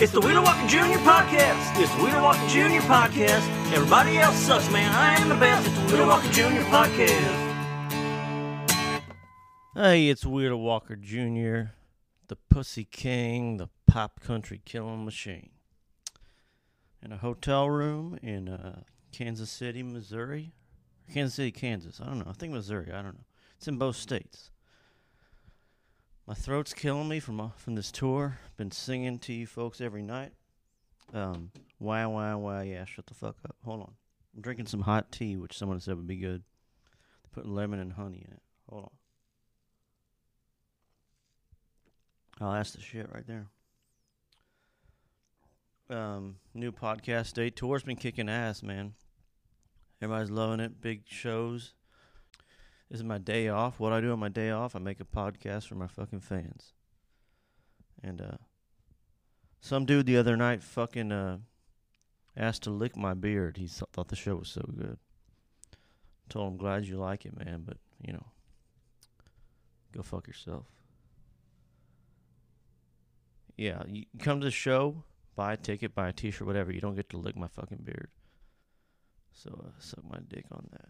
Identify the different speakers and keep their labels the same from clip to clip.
Speaker 1: It's the Wheeler Walker Jr. podcast. It's the Wheeler Walker Jr. podcast. Everybody else sucks, man. I am the best. It's the Wheeler Walker Jr. podcast.
Speaker 2: Hey, it's Wheeler Walker Jr., the Pussy King, the pop country killing machine. In a hotel room in uh, Kansas City, Missouri. Kansas City, Kansas. I don't know. I think Missouri. I don't know. It's in both states. My throat's killing me from uh, from this tour. Been singing to you folks every night. Um, why, why, why? Yeah, shut the fuck up. Hold on. I'm drinking some hot tea, which someone said would be good. Put lemon and honey in it. Hold on. Oh, that's the shit right there. Um, new podcast date. Tour's been kicking ass, man. Everybody's loving it. Big shows. This is my day off. What I do on my day off, I make a podcast for my fucking fans. And uh some dude the other night fucking uh asked to lick my beard. He th- thought the show was so good. Told him glad you like it, man, but you know, go fuck yourself. Yeah, you come to the show, buy a ticket, buy a T-shirt, whatever. You don't get to lick my fucking beard. So uh, suck my dick on that.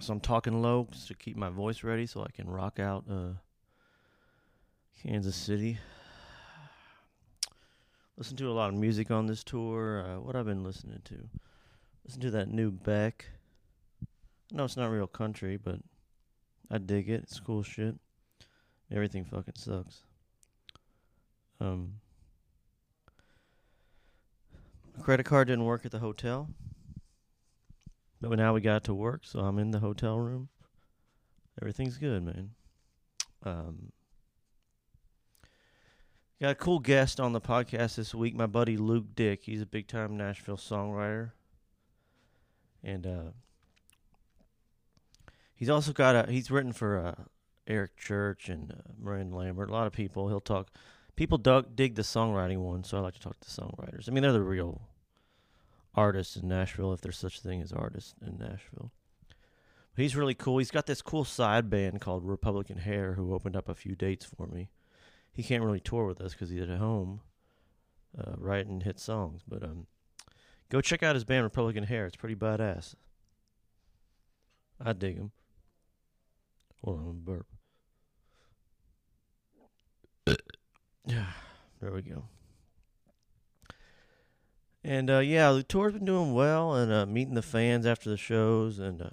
Speaker 2: So I'm talking low just to keep my voice ready, so I can rock out uh, Kansas City. Listen to a lot of music on this tour. Uh, what I've been listening to. Listen to that new Beck. No, it's not real country, but I dig it. It's cool shit. Everything fucking sucks. Um, credit card didn't work at the hotel, but now we got to work, so I'm in the hotel room. Everything's good, man. Um, got a cool guest on the podcast this week, my buddy Luke Dick. He's a big time Nashville songwriter, and uh, he's also got a. He's written for uh, Eric Church and uh, Miranda Lambert. A lot of people. He'll talk people dug, dig the songwriting one, so I like to talk to songwriters. I mean, they're the real artists in Nashville, if there's such a thing as artists in Nashville. He's really cool. He's got this cool side band called Republican Hair, who opened up a few dates for me. He can't really tour with us because he's at home uh, writing hit songs. But um, go check out his band Republican Hair. It's pretty badass. I dig him. Hold on, burp. There we go. And uh, yeah, the tour's been doing well, and uh, meeting the fans after the shows. And uh,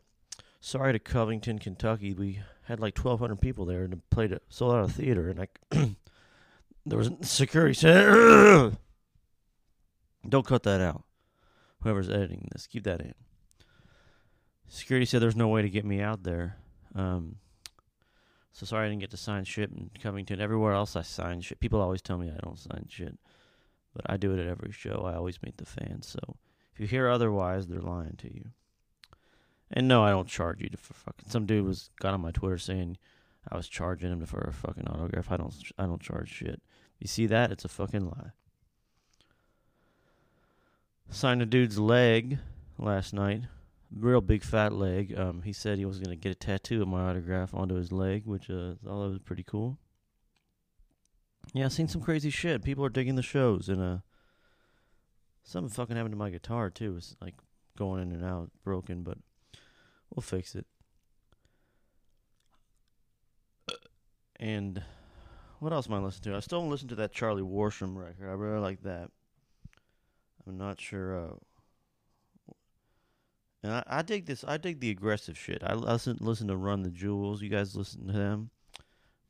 Speaker 2: sorry to Covington, Kentucky, we had like twelve hundred people there and played a sold out a theater, and like there was security said, "Don't cut that out." Whoever's editing this, keep that in. Security said there's no way to get me out there. Um, so sorry I didn't get to sign shit in Covington. Everywhere else I sign shit. People always tell me I don't sign shit. But I do it at every show. I always meet the fans. So if you hear otherwise, they're lying to you. And no, I don't charge you for fucking. Some dude was got on my Twitter saying I was charging him for a fucking autograph. I don't. I don't charge shit. You see that? It's a fucking lie. Signed a dude's leg last night real big fat leg. Um, he said he was gonna get a tattoo of my autograph onto his leg, which uh, I thought was pretty cool. Yeah, I've seen some crazy shit. People are digging the shows, and uh, something fucking happened to my guitar too. It's like going in and out, broken, but we'll fix it. And what else am I listening to? I still listen to that Charlie Worsham record. I really like that. I'm not sure. Uh, and I, I dig this. I dig the aggressive shit. I listen listen to Run the Jewels. You guys listen to them?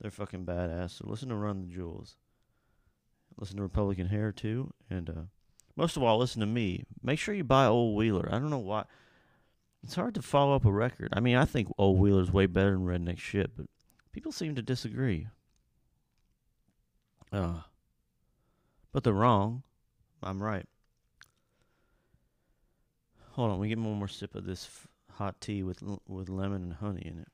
Speaker 2: They're fucking badass. So listen to Run the Jewels. Listen to Republican Hair too, and uh, most of all, listen to me. Make sure you buy Old Wheeler. I don't know why. It's hard to follow up a record. I mean, I think Old Wheeler's way better than Redneck Shit, but people seem to disagree. Uh, but they're wrong. I'm right. Hold on, we get one more sip of this f- hot tea with l- with lemon and honey in it.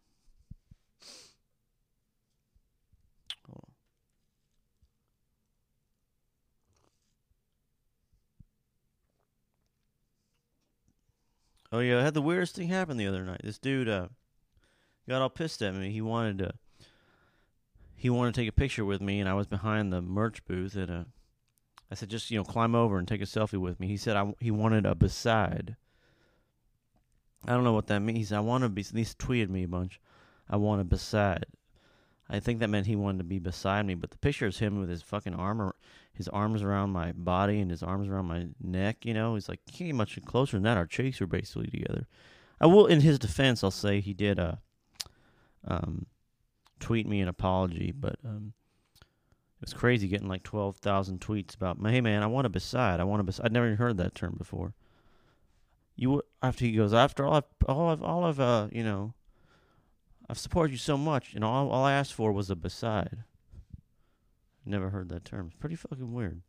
Speaker 2: Oh yeah, I had the weirdest thing happen the other night. This dude uh got all pissed at me. He wanted to he wanted to take a picture with me and I was behind the merch booth at I said, just you know, climb over and take a selfie with me. He said, I, he wanted a beside. I don't know what that means. I want to be. He's tweeted me a bunch. I want a beside. I think that meant he wanted to be beside me, but the picture is him with his fucking armor, his arms around my body and his arms around my neck. You know, he's like, you can't get much closer than that. Our cheeks are basically together. I will, in his defense, I'll say he did uh, um, tweet me an apology, but um, it was crazy getting like twelve thousand tweets about, hey man, I want a beside. I want a beside. I'd never even heard that term before. You after he goes after all, I've, all I've all I've uh, you know, I've supported you so much, and all all I asked for was a beside. Never heard that term. It's pretty fucking weird.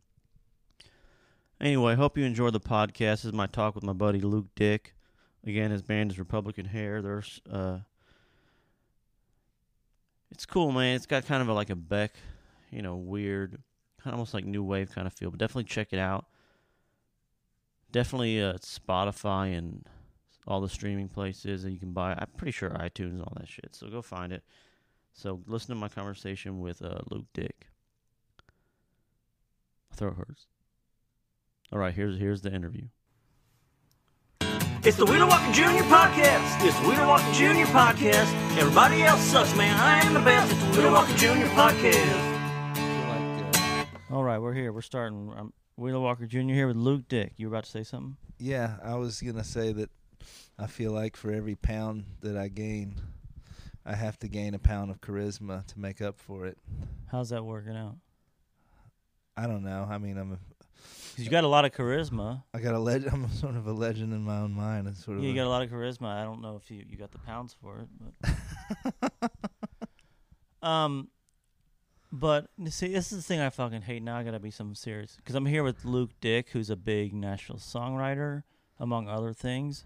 Speaker 2: Anyway, hope you enjoyed the podcast. This is my talk with my buddy Luke Dick. Again, his band is Republican Hair. There's uh it's cool, man. It's got kind of a, like a Beck, you know, weird, kind of almost like new wave kind of feel. But definitely check it out. Definitely uh, Spotify and all the streaming places that you can buy. I'm pretty sure iTunes and all that shit. So go find it. So listen to my conversation with uh, Luke Dick. My throat hurts. All right, here's here's the interview.
Speaker 3: It's the Wheeler Walker Jr. podcast. It's the Wheeler Walker Jr. podcast. Everybody else sucks, man. I am the best. It's the Wheeler Walker Jr. podcast.
Speaker 2: All right, we're here. We're starting. I'm Wheeler Walker Jr. here with Luke Dick. You were about to say something?
Speaker 4: Yeah, I was gonna say that I feel like for every pound that I gain, I have to gain a pound of charisma to make up for it.
Speaker 2: How's that working out?
Speaker 4: I don't know. I mean, I'm a,
Speaker 2: Because you got a lot of charisma.
Speaker 4: I got a leg. I'm sort of a legend in my own mind. It's sort of
Speaker 2: Yeah, you got a lot of charisma. I don't know if you, you got the pounds for it, but um, but see, this is the thing I fucking hate. Now I gotta be something serious because I'm here with Luke Dick, who's a big Nashville songwriter, among other things,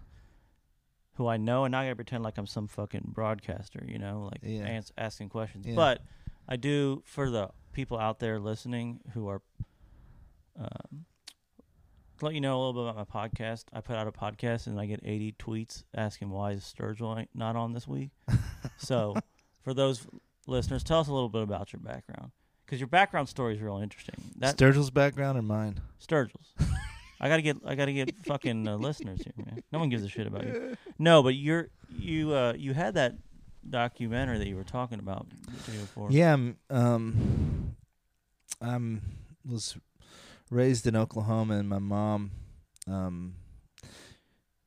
Speaker 2: who I know, and now I gotta pretend like I'm some fucking broadcaster, you know, like
Speaker 4: Yeah.
Speaker 2: ans- asking questions.
Speaker 4: Yeah.
Speaker 2: But I do for the people out there listening who are. Um, let you know a little bit about my podcast. I put out a podcast and I get 80 tweets asking why is Sturgill ain't not on this week. so, for those listeners, tell us a little bit about your background because your background story is real interesting. That
Speaker 4: Sturgill's background or mine?
Speaker 2: Sturgill's. I gotta get I gotta get fucking uh, listeners here, man. No one gives a shit about you. No, but you're you uh you had that documentary that you were talking about before.
Speaker 4: Yeah, I'm, um, I'm was raised in Oklahoma, and my mom, um,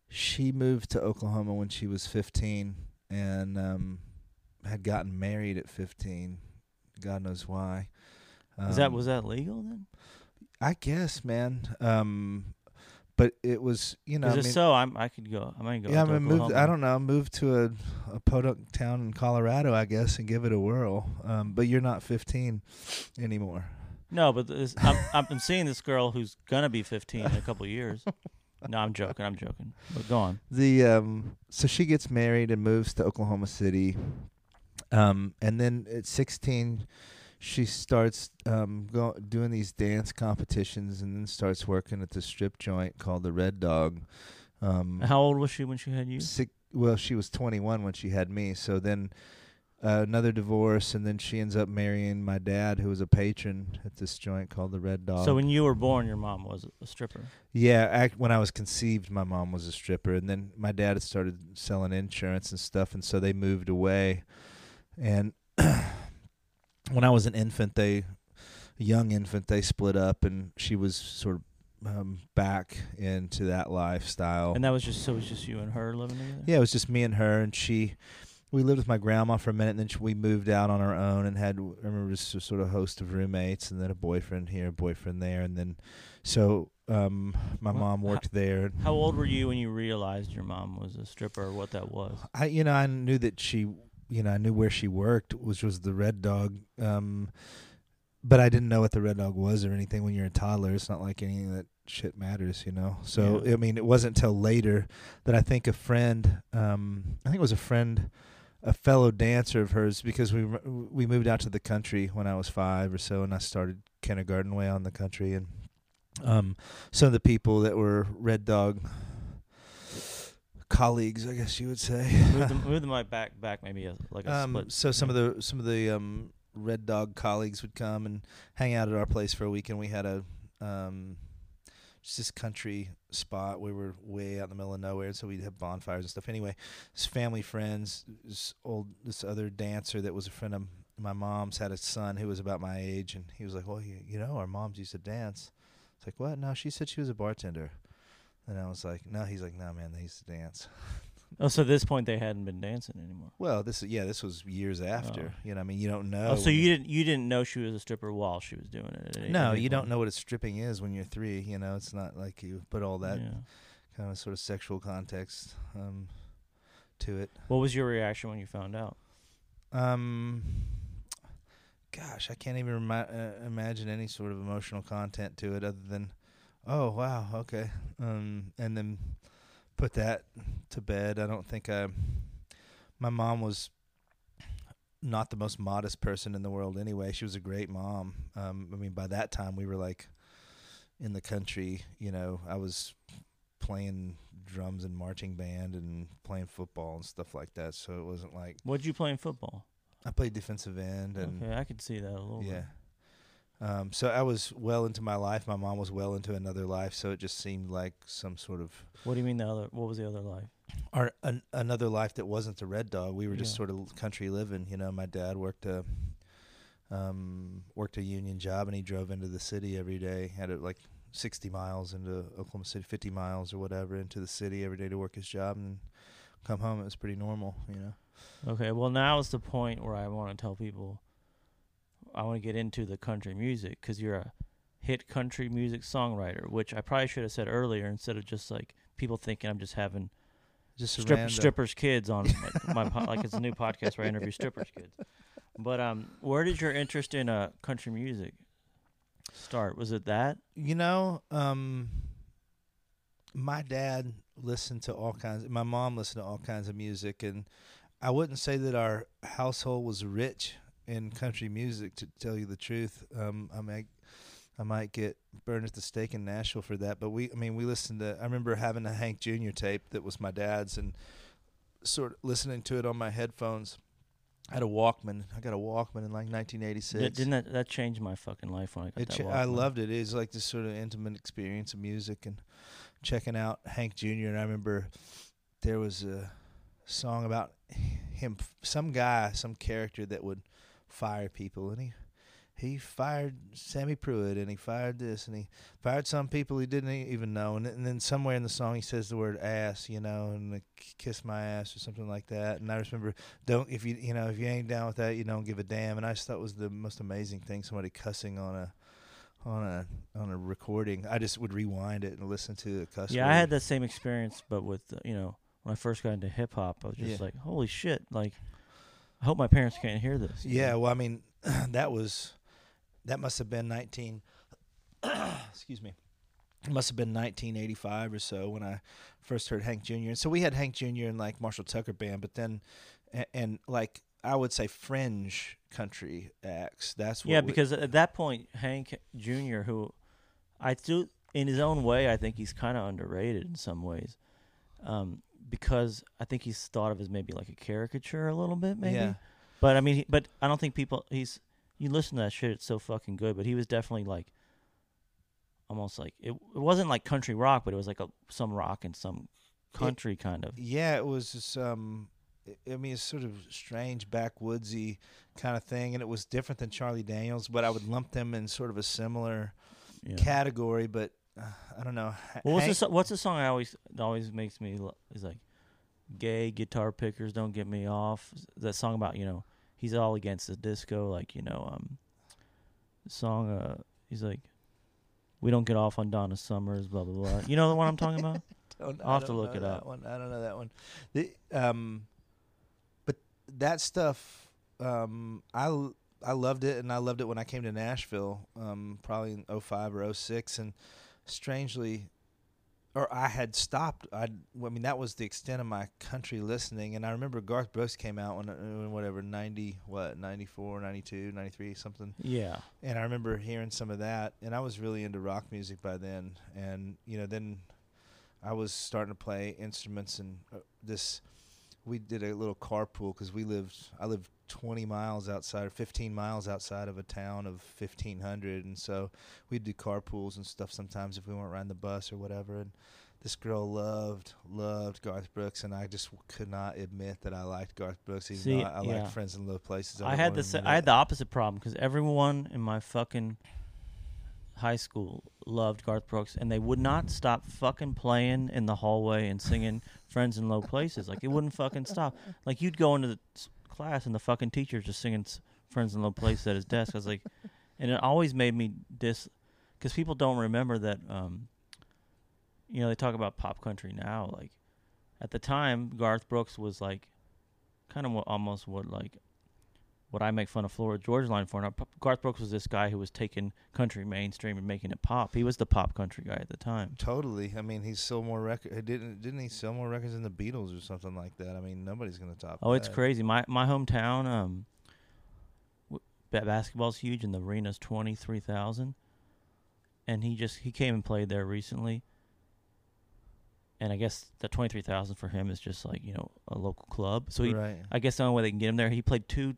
Speaker 4: she moved to Oklahoma when she was 15, and um, had gotten married at 15. God knows why.
Speaker 2: Is that
Speaker 4: Um,
Speaker 2: was that legal then?
Speaker 4: I guess, man. Um, but it was, you know, I mean,
Speaker 2: so? I'm I could go. I might go.
Speaker 4: yeah, I mean, moved. I don't know. Moved to a a podunk town in Colorado, I guess, and give it a whirl. Um, but you're not 15 anymore.
Speaker 2: No, but this, I'm, I'm seeing this girl who's gonna be 15 in a couple of years. No, I'm joking. I'm joking. But go on.
Speaker 4: The um, so she gets married and moves to Oklahoma City. Um, and then at 16, she starts um go, doing these dance competitions, and then starts working at the strip joint called the Red Dog. Um,
Speaker 2: How old was she when she had you?
Speaker 4: Six, well, she was 21 when she had me. So then uh, another divorce, and then she ends up marrying my dad, who was a patron at this joint called the Red Dog.
Speaker 2: So when you were born, your mom was a stripper.
Speaker 4: yeah, act, when I was conceived, my mom was a stripper, and then my dad had started selling insurance and stuff, and so they moved away. And when I was an infant, they, a young infant, they split up, and she was sort of um, back into that lifestyle.
Speaker 2: And that was just so it was just you and her living together.
Speaker 4: Yeah, it was just me and her, and she. We lived with my grandma for a minute, and then she, we moved out on our own, and had I remember just a sort of host of roommates, and then a boyfriend here, a boyfriend there, and then so um, my
Speaker 2: Well,
Speaker 4: mom worked there.
Speaker 2: How old were you when you realized your mom was a stripper or what that was?
Speaker 4: I you know I knew that she you know I knew where she worked, which was the Red Dog. Um, but I didn't know what the Red Dog was or anything. When you're a toddler, it's not like any of that shit matters, you know. So
Speaker 2: Yeah.
Speaker 4: I mean, it wasn't until later that I think a friend, um, I think it was a friend, a fellow dancer of hers, because we we moved out to the country when I was five or so, and I started kindergarten way on the country, and um, some of the people that were Red Dog colleagues, I guess you would say.
Speaker 2: move, the, move the mic back, back maybe a, like a
Speaker 4: Um,
Speaker 2: split.
Speaker 4: so some of the some of the um, Red Dog colleagues would come and hang out at our place for a week, and we had a um, just this country spot. We were way out in the middle of nowhere, so we'd have bonfires and stuff. Anyway, his family friends, this old this other dancer that was a friend of my mom's had a son who was about my age, and he was like, "Well, you, you know, our moms used to dance." It's like, "What? No, she said she was a bartender." And I was like, "No." He's like, "No, man, they used to dance."
Speaker 2: Oh, so at this point they hadn't been dancing anymore.
Speaker 4: Well, this is yeah, this was years after.
Speaker 2: Oh.
Speaker 4: You know, I mean, you don't know.
Speaker 2: Oh, so you didn't you didn't know she was a stripper while she was doing it? any-
Speaker 4: No,
Speaker 2: any
Speaker 4: you don't know what a stripping is when you're three. You know, it's not like you put all that
Speaker 2: Yeah.
Speaker 4: kind of sort of sexual context um, to it.
Speaker 2: What was your reaction when you found out?
Speaker 4: Um, gosh, I can't even remi- uh, imagine any sort of emotional content to it other than, oh wow, okay, um, and then put that to bed. I don't think I. My mom was not the most modest person in the world anyway. She was a great mom. Um, I mean, by that time we were like in the country. You know, I was playing drums and marching band and playing football and stuff like that. So it wasn't like
Speaker 2: What'd you play in football?
Speaker 4: I played defensive end and
Speaker 2: okay, I could see that a little
Speaker 4: yeah.
Speaker 2: bit.
Speaker 4: Um, so I was well into my life. My mom was well into another life. So it just seemed like some sort of
Speaker 2: What do you mean the other? What was the other life?
Speaker 4: or an, another life that wasn't the Red Dog. We were just
Speaker 2: Yeah.
Speaker 4: sort of country living. You know, my dad worked a um, worked a union job, and he drove into the city every day. Had it like sixty miles into Oklahoma City, fifty miles or whatever into the city every day to work his job, and come home. It was pretty normal. You know.
Speaker 2: Okay, well now is the point where I want to tell people I want to get into the country music because you're a hit country music songwriter, which I probably should have said earlier instead of just like people thinking I'm just having
Speaker 4: Just
Speaker 2: strip, strippers kids on like, my po- like it's a new podcast where I interview strippers kids. But um, where did your interest in uh country music start? Was it that?
Speaker 4: You know, um, my dad listened to all kinds. My mom listened to all kinds of music, and I wouldn't say that our household was rich in country music. To tell you the truth, um, I might, I might get burned at the stake in Nashville for that. But we, I mean, we listened to. I remember having a Hank Jr. tape that was my dad's, and sort of listening to it on my headphones. I had a Walkman. I got a Walkman in like 1986.
Speaker 2: Did, didn't that that changed my fucking life when I got
Speaker 4: It
Speaker 2: that?
Speaker 4: I loved it. It was like this sort of intimate experience of music and checking out Hank Jr. And I remember there was a song about him, some guy, some character that would fire people, and he he fired Sammy Pruitt, and he fired this, and he fired some people he didn't even know, and, and then somewhere in the song he says the word ass, you know, and kiss my ass or something like that. And I just remember, don't if you you know if you ain't down with that, you don't give a damn. And I just thought it was the most amazing thing, somebody cussing on a on a on a recording. I just would rewind it and listen to the cuss.
Speaker 2: Yeah, I had that same experience, but with uh, you know when I first got into hip hop, I was just
Speaker 4: Yeah.
Speaker 2: like, holy shit! Like, I hope my parents can't hear this.
Speaker 4: Yeah,
Speaker 2: know?
Speaker 4: well, I mean, that was that must have been nineteen. excuse me. It must have been 1985 or so when I first heard Hank Jr. And so we had Hank Jr. and like Marshall Tucker band, but then and, and like I would say fringe country acts. That's what
Speaker 2: yeah. Because at that point, Hank Jr., who I do in his own way, I think he's kind of underrated in some ways, um, because I think he's thought of as maybe like a caricature a little bit, maybe.
Speaker 4: Yeah.
Speaker 2: But I mean, he, but I don't think people. He's you listen to that shit; it's so fucking good. But he was definitely like, almost like it. It wasn't like country rock, but it was like a some rock and some country kind of.
Speaker 4: Yeah, it was just, um I- I mean it's sort of strange backwoodsy kind of thing and it was different than Charlie Daniels, but I would lump them in sort of a similar
Speaker 2: Yeah.
Speaker 4: category, but uh, I don't know.
Speaker 2: Well, what's the
Speaker 4: Hank-
Speaker 2: so- what's the song I always that always makes me lo- is like, gay guitar pickers don't get me off. That song about you know he's all against the disco, like you know um, song uh he's like, we don't get off on Donna Summers, blah blah blah. You know the one I'm talking about?
Speaker 4: don't-
Speaker 2: I'll
Speaker 4: I
Speaker 2: have to look it up.
Speaker 4: One. I don't know that one. The, um, but that stuff, um, I l- I loved it, and I loved it when I came to Nashville, um, probably in 05 or 06, and strangely, or I had stopped. I I mean that was the extent of my country listening, and I remember Garth Brooks came out when, uh, when whatever 90 what 94, 92, 93 something.
Speaker 2: Yeah.
Speaker 4: And I remember hearing some of that, and I was really into rock music by then. And you know, then I was starting to play instruments, and uh, this we did a little carpool because we lived. I lived 20 miles outside or 15 miles outside of a town of 1500 and so we'd do carpools and stuff sometimes if we weren't riding the bus or whatever and this girl loved loved Garth Brooks and I just could not admit that I liked Garth Brooks even
Speaker 2: See,
Speaker 4: though I, I
Speaker 2: yeah.
Speaker 4: liked Friends in Low Places
Speaker 2: I
Speaker 4: didn't
Speaker 2: had the I had the opposite problem because everyone in my fucking high school loved Garth Brooks, and they would not stop fucking playing in the hallway and singing "Friends in Low Places." Like it wouldn't fucking stop. Like you'd go into the class and the fucking teacher's just singing "Friends in Low Places" at his desk. I was like, and it always made me dis, because people don't remember that. um You know, they talk about pop country now. Like at the time, Garth Brooks was like, kind of almost what like what I make fun of Florida Georgia Line for. Now, Garth Brooks was this guy who was taking country mainstream and making it pop. He was the pop country guy at the time.
Speaker 4: Totally. I mean, he sold more record. Didn't didn't he sell more records than the Beatles or something like that? I mean, nobody's gonna top.
Speaker 2: Oh, it's crazy. My my hometown, um, w- basketball's huge, and the arena's twenty three thousand. And he just he came and played there recently. And I guess the twenty three thousand for him is just like you know a local club. So he,
Speaker 4: right.
Speaker 2: I guess the only way they can get him there, he played two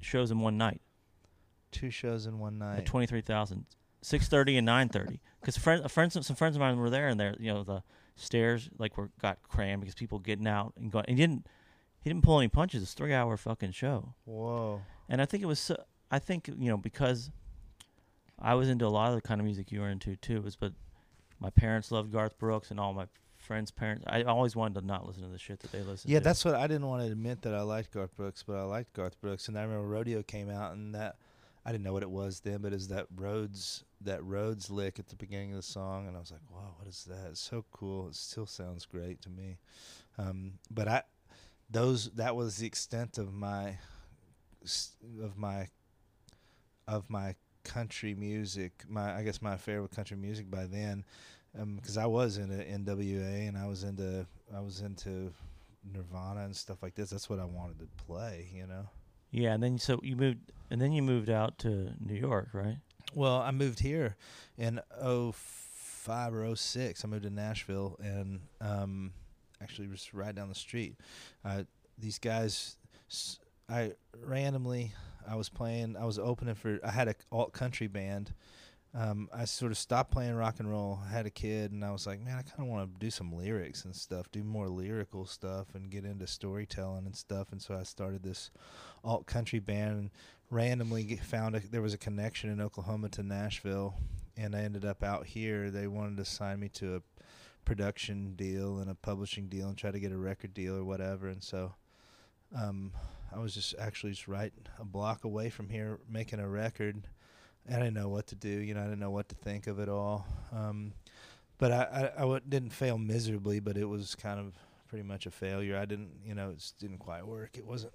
Speaker 2: shows in one night.
Speaker 4: Two shows in one night.
Speaker 2: at twenty three thousand. Six thirty and nine thirty. Because friend, uh, friends, some friends of mine were there, and there, you know, the stairs like were got crammed because people getting out and going. And he didn't, he didn't pull any punches. It's a three hour fucking show,
Speaker 4: Whoa.
Speaker 2: and I think it was. So, I think you know because I was into a lot of the kind of music you were into too. It Was but my parents loved Garth Brooks, and all my friends' parents. I always wanted to not listen to the shit that they listened
Speaker 4: Yeah,
Speaker 2: to.
Speaker 4: that's what I didn't want to admit that I liked Garth Brooks, but I liked Garth Brooks, and I remember Rodeo came out, and that I didn't know what it was then, but it's that Rhodes that Rhodes lick at the beginning of the song, and I was like, wow, what is that? It's so cool. It still sounds great to me. Um, but I those that was the extent of my of my of my country music. My I guess my affair with country music by then, because I was into NWA and I was into I was into Nirvana and stuff like this. That's what I wanted to play, you know.
Speaker 2: yeah. And then so you moved, and then you moved out to New York, right?
Speaker 4: Well, I moved here in 05 or 06. I moved to Nashville and um, actually just right down the street. Uh, these guys, I randomly, I was playing, I was opening for, I had a alt country band. Um, I sort of stopped playing rock and roll. Had a kid, and I was like, man, I kind of want to do some lyrics and stuff, do more lyrical stuff, and get into storytelling and stuff. And so I started this alt country band. And randomly found a, there was a connection in Oklahoma to Nashville, and I ended up out here. They wanted to sign me to a production deal and a publishing deal and try to get a record deal or whatever. And so um, I was just actually just right a block away from here making a record. I didn't know what to do. You know, I didn't know what to think of it all. Um, but I, I, I w- didn't fail miserably, but it was kind of pretty much a failure. I didn't, you know, it just didn't quite work. It wasn't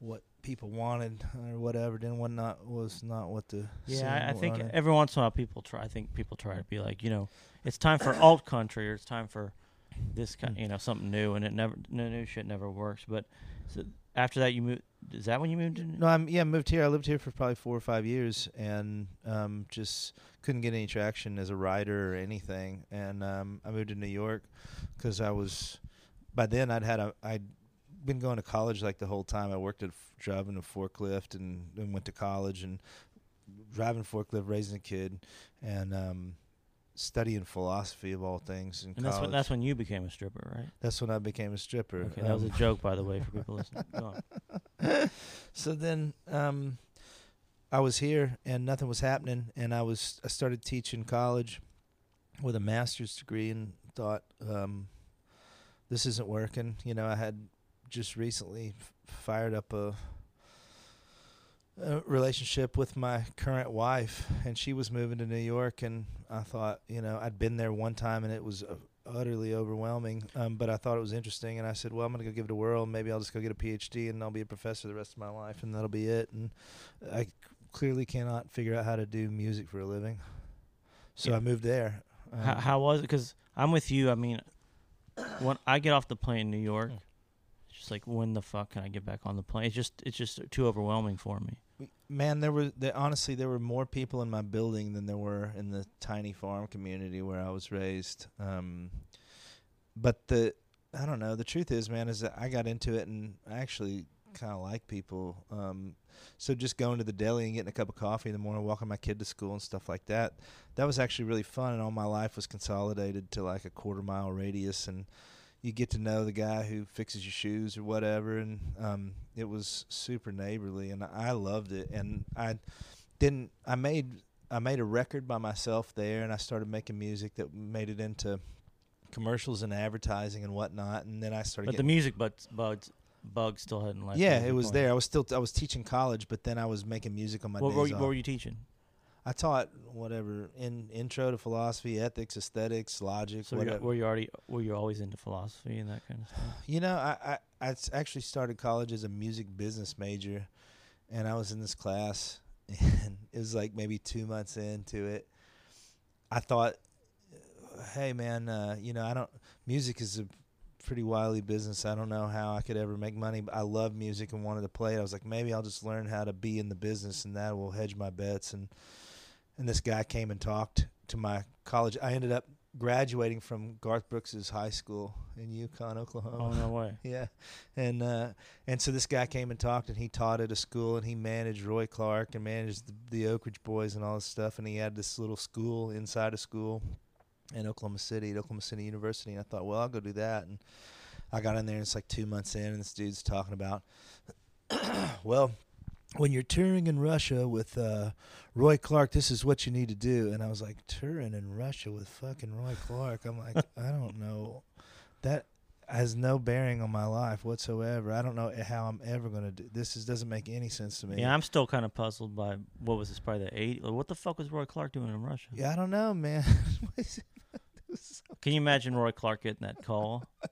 Speaker 4: what people wanted or whatever. Then one not was not what the
Speaker 2: Yeah, I, I think
Speaker 4: wanted.
Speaker 2: every once in a while people try. I think people try to be like, you know, it's time for alt country or it's time for this kind, you know, something new, and it never, no new shit never works. But so after that, you moved. Is that when you moved? To,
Speaker 4: No, I'm yeah, moved here. I lived here for probably four or five years, and um, just couldn't get any traction as a writer or anything. And um, I moved to New York because I was by then I'd had a I'd been going to college like the whole time. I worked at driving a forklift and, and went to college and driving forklift, raising a kid, and um, studying philosophy of all things in
Speaker 2: and
Speaker 4: college.
Speaker 2: that's when that's when you became a stripper, right?
Speaker 4: That's when I became a stripper.
Speaker 2: Okay, that was a
Speaker 4: Um,
Speaker 2: joke, by the way, for people listening.
Speaker 4: So then um, I was here and nothing was happening, and I was I started teaching college with a master's degree and thought um, this isn't working. You know, I had just recently f- fired up a, a relationship with my current wife, and she was moving to New York, and I thought, you know, I'd been there one time, and it was. Uh, utterly overwhelming um, but i thought it was interesting and i said well i'm going to go give it a whirl maybe i'll just go get a phd and i'll be a professor the rest of my life and that'll be it and i clearly cannot figure out how to do music for a living so
Speaker 2: Yeah.
Speaker 4: i moved there um,
Speaker 2: how, how was it? Because I'm with you. I mean, when I get off the plane in New York,
Speaker 4: Hmm.
Speaker 2: it's just like, when the fuck can I get back on the plane? It's just it's just too overwhelming for me.
Speaker 4: Man there were there, honestly there were more people in my building than there were in the tiny farm community where i was raised um, but the i don't know the truth is man is that i got into it and i actually kind of like people. Um, so just going to the deli and getting a cup of coffee in the morning, walking my kid to school and stuff like that. That was actually really fun, and all my life was consolidated to like a quarter mile radius, and you get to know the guy who fixes your shoes or whatever, and um, it was super neighborly, and I loved it. And I didn't. I made I made a record by myself there, and I started making music that made it into commercials and advertising and whatnot. And then I started.
Speaker 2: But the music bugs, bugs, bug still hadn't left.
Speaker 4: yeah, it was
Speaker 2: point.
Speaker 4: there. I was still I was teaching college, but then I was making music on my
Speaker 2: What,
Speaker 4: days
Speaker 2: were you,
Speaker 4: off.
Speaker 2: what were you teaching?
Speaker 4: I taught whatever in intro to philosophy, ethics, aesthetics, logic,
Speaker 2: So were you,
Speaker 4: whatever.
Speaker 2: were you already were you always into philosophy and that kind of stuff?
Speaker 4: You know, I I actually started college as a music business major, and I was in this class, and it was like maybe two months into it. I thought, hey man, uh, you know, I don't. Music is a pretty wily business. I don't know how I could ever make money, but I love music and wanted to play it. I was like, maybe I'll just learn how to be in the business, and that will hedge my bets. And and this guy came and talked to my college. I ended up graduating from Garth Brooks's high school in Yukon, Oklahoma.
Speaker 2: Oh no way!
Speaker 4: Yeah, and uh, and so this guy came and talked, and he taught at a school, and he managed Roy Clark and managed the, the Oak Ridge Boys and all this stuff, and he had this little school inside a school in Oklahoma City, at Oklahoma City University, and I thought, well, I'll go do that, and I got in there, and it's like two months in, and this dude's talking about, well. When you're touring in Russia with uh, Roy Clark, this is what you need to do. And I was like, touring in Russia with fucking Roy Clark. I'm like, I don't know. That has no bearing on my life whatsoever. I don't know how I'm ever going to do this. Is, doesn't make any sense to me.
Speaker 2: Yeah, I'm still kind of puzzled by what was this? Probably the eight. What the fuck was Roy Clark doing in Russia?
Speaker 4: Yeah, I don't know, man.
Speaker 2: Can you imagine Roy Clark getting that call?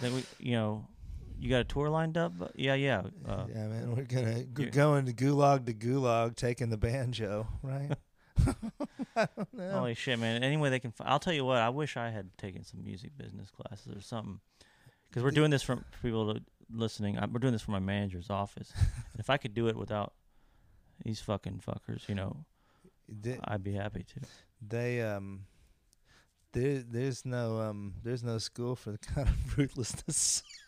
Speaker 2: Then we, you know, you got a tour lined up? Yeah, yeah. Uh,
Speaker 4: yeah, man, we're gonna
Speaker 2: you-
Speaker 4: going to gulag to gulag, taking the banjo, right? I don't know.
Speaker 2: Holy shit, man! Any way they can, I'll tell you what. I wish I had taken some music business classes or something, because we're doing this for people to, listening. I, we're doing this for my manager's office. and if I could do it without these fucking fuckers, you know,
Speaker 4: They,
Speaker 2: I'd be happy to.
Speaker 4: they um, there there's no um, there's no school for the kind of ruthlessness the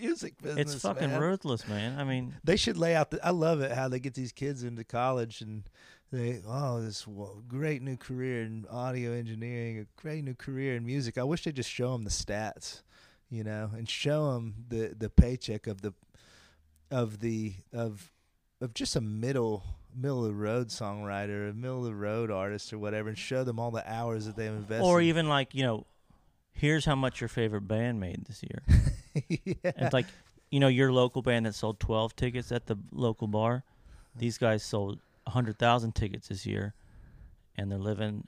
Speaker 4: music business.
Speaker 2: It's fucking
Speaker 4: man.
Speaker 2: ruthless, man. I mean,
Speaker 4: They should lay out. The, I love it how they get these kids into college and they oh this great new career in audio engineering, a great new career in music. I wish they just show them the stats, you know, and show them the the paycheck of the of the of of just a middle middle of the road songwriter, a middle of the road artist or whatever, and show them all the hours that they've invested.
Speaker 2: or even like you know, here's how much your favorite band made this year.
Speaker 4: yeah.
Speaker 2: It's like, you know, your local band that sold 12 tickets at the local bar, these guys sold 100,000 tickets this year, and they're living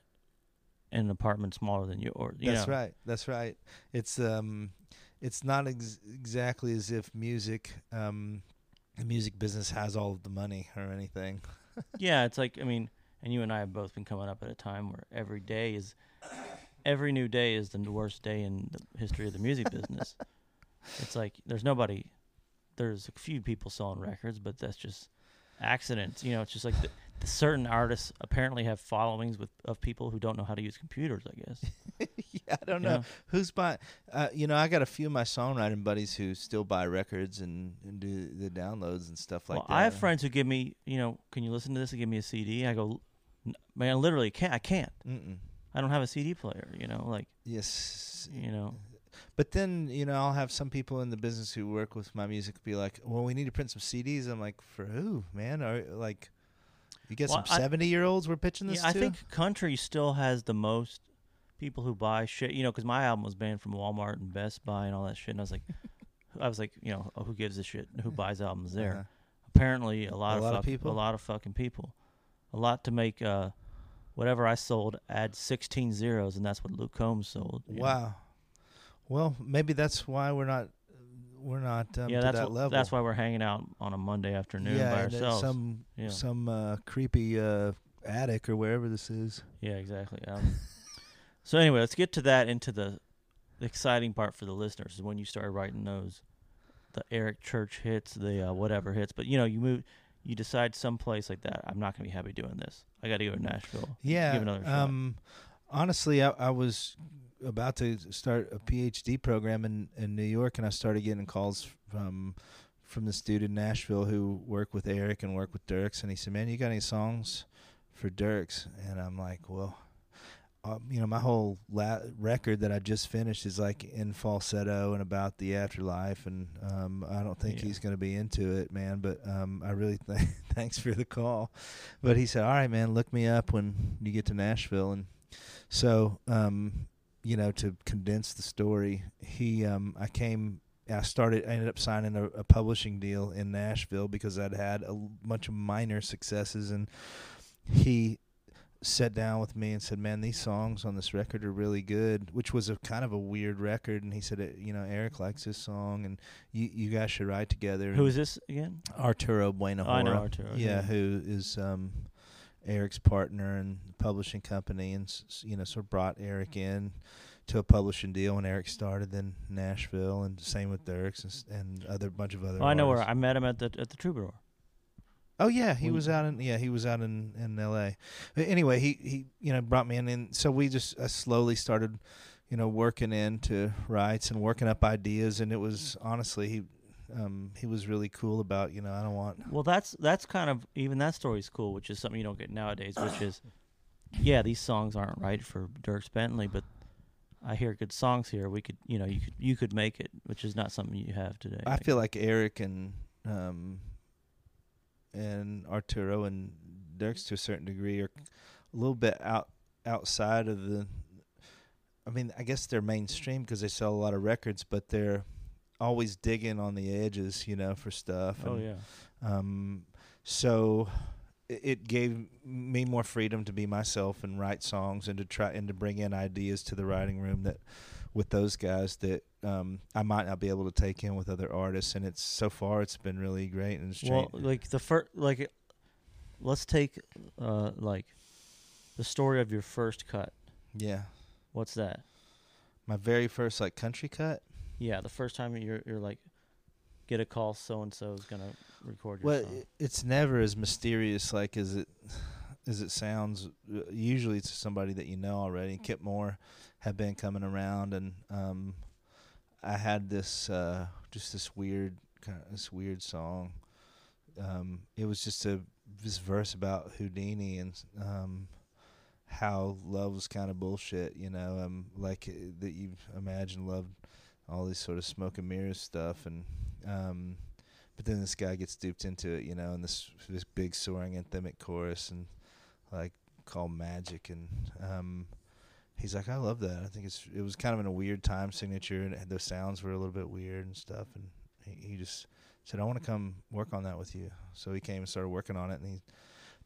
Speaker 2: in an apartment smaller than yours. You
Speaker 4: That's
Speaker 2: know.
Speaker 4: right. That's right. It's um, it's not ex- exactly as if music, um, the music business has all of the money or anything.
Speaker 2: Yeah, it's like, I mean, and you and I have both been coming up at a time where every day is, every new day is the worst day in the history of the music business. It's like, there's nobody, there's a few people selling records, but that's just accidents. You know, it's just like the, the certain artists apparently have followings with of people who don't know how to use computers. I guess.
Speaker 4: yeah, I don't
Speaker 2: You
Speaker 4: know
Speaker 2: know?
Speaker 4: who's buying. Uh, you know, I got a few of my songwriting buddies who still buy records and, and do the downloads and stuff like
Speaker 2: well,
Speaker 4: that.
Speaker 2: I have friends who give me, you know, can you listen to this and give me a CD? I go, "N- man, literally can't. I can't.
Speaker 4: Mm-mm.
Speaker 2: I don't have a CD player. You know, like
Speaker 4: Yes,
Speaker 2: you know.
Speaker 4: But then, you know, I'll have some people in the business who work with my music be like, "Well, we need to print some CDs." I'm like, "For who, man? Are like, you get
Speaker 2: Well,
Speaker 4: some seventy year olds we're pitching this
Speaker 2: Yeah, I think country still has the most people who buy shit. You know, because my album was banned from Walmart and Best Buy and all that shit. And I was like, I was like, you know, oh, who gives a shit? Who buys albums there?
Speaker 4: Uh-huh.
Speaker 2: Apparently, a lot
Speaker 4: A
Speaker 2: of
Speaker 4: lot of people?
Speaker 2: a lot of fucking people, a lot to make. uh Whatever I sold, add 16 zeros, and that's what Luke Combs sold. Wow. know?
Speaker 4: Well, maybe that's why we're not we're not um,
Speaker 2: yeah, that's
Speaker 4: that level.
Speaker 2: that's why we're hanging out on a Monday afternoon
Speaker 4: yeah,
Speaker 2: by
Speaker 4: and
Speaker 2: ourselves.
Speaker 4: some
Speaker 2: Yeah.
Speaker 4: some uh, creepy uh, attic or wherever this is.
Speaker 2: Yeah, exactly. Um, so anyway, let's get to that into the, the exciting part for the listeners is when you start writing those, the Eric Church hits, the uh, whatever hits. But you know, you move, you decide someplace like that. I'm not gonna be happy doing this. I got to go to Nashville.
Speaker 4: Yeah.
Speaker 2: give another
Speaker 4: um, honestly, I, I was about to start a PhD program in, in New York, and I started getting calls from from this dude in Nashville who worked with Eric and worked with Dierks, and he said, "Man, you got any songs for Dierks?" And I'm like, "Well." Um, you know, my whole la- record that I just finished is like in falsetto and about the afterlife, and um, I don't think
Speaker 2: Yeah.
Speaker 4: he's going to be into it, man. But um, I really th- thanks for the call. But he said, "All right, man, look me up when you get to Nashville." And so, um, you know, to condense the story, he, um, I came, I started, I ended up signing a, a publishing deal in Nashville because I'd had a bunch of minor successes, and he sat down with me and said, "Man, these songs on this record are really good," which was a kind of a weird record. And he said, "Uh, "You know, Eric likes this song, and you you guys should write together."
Speaker 2: Who is this again?
Speaker 4: Arturo Bueno?
Speaker 2: Oh, I know Arturo,
Speaker 4: Yeah,
Speaker 2: yeah.
Speaker 4: who is um, Eric's partner and publishing company, and you know, sort of brought Eric in to a publishing deal when Eric started in Nashville, and same with Dierks and, and other bunch of other.
Speaker 2: Oh, I know where. I met him at the at the Troubadour.
Speaker 4: Oh yeah, he was out in yeah he was out in in L.A. But Anyway, he he you know brought me in, and so we just uh, slowly started, you know, working into rights and working up ideas, and it was honestly he. Um, he was really cool about you know I don't want
Speaker 2: Well, that's that's kind of even that story's cool, which is something you don't get nowadays. Which is, yeah, these songs aren't right for Dierks Bentley, but I hear good songs here. We could, you know, you could you could make it, which is not something you have today.
Speaker 4: I feel like Eric and um, and Arturo and Dierks to a certain degree are a little bit out outside of the. I mean, I guess they're mainstream because they sell a lot of records, but they're always digging on the edges, you know, for stuff.
Speaker 2: Oh
Speaker 4: and,
Speaker 2: yeah.
Speaker 4: Um, so it, it gave me more freedom to be myself and write songs and to try and to bring in ideas to the writing room that with those guys that um, I might not be able to take in with other artists. And it's so far it's been really great and it's
Speaker 2: Well,
Speaker 4: changed.
Speaker 2: like the first, like, let's take, uh, like, the story of your first cut.
Speaker 4: yeah.
Speaker 2: What's that?
Speaker 4: My very first like country cut.
Speaker 2: Yeah, the first time you're you're like, get a call, so and so is gonna record your
Speaker 4: Well,
Speaker 2: song.
Speaker 4: it, it's never as mysterious like as it as it sounds. Uh, Usually, it's somebody that you know already. Kip Moore had been coming around, and um, I had this uh, just this weird kind of this weird song. Um, it was just a this verse about Houdini and um, how love was kind of bullshit, you know, um, like uh, that you imagine love, all this sort of smoke and mirrors stuff, and um, but then this guy gets duped into it, you know, and this this big soaring anthemic chorus and like called magic, and um, he's like, I love that. I think it's it was kind of in a weird time signature, and the sounds were a little bit weird and stuff, and he, he just said, I want to come work on that with you. So he came and started working on it, and he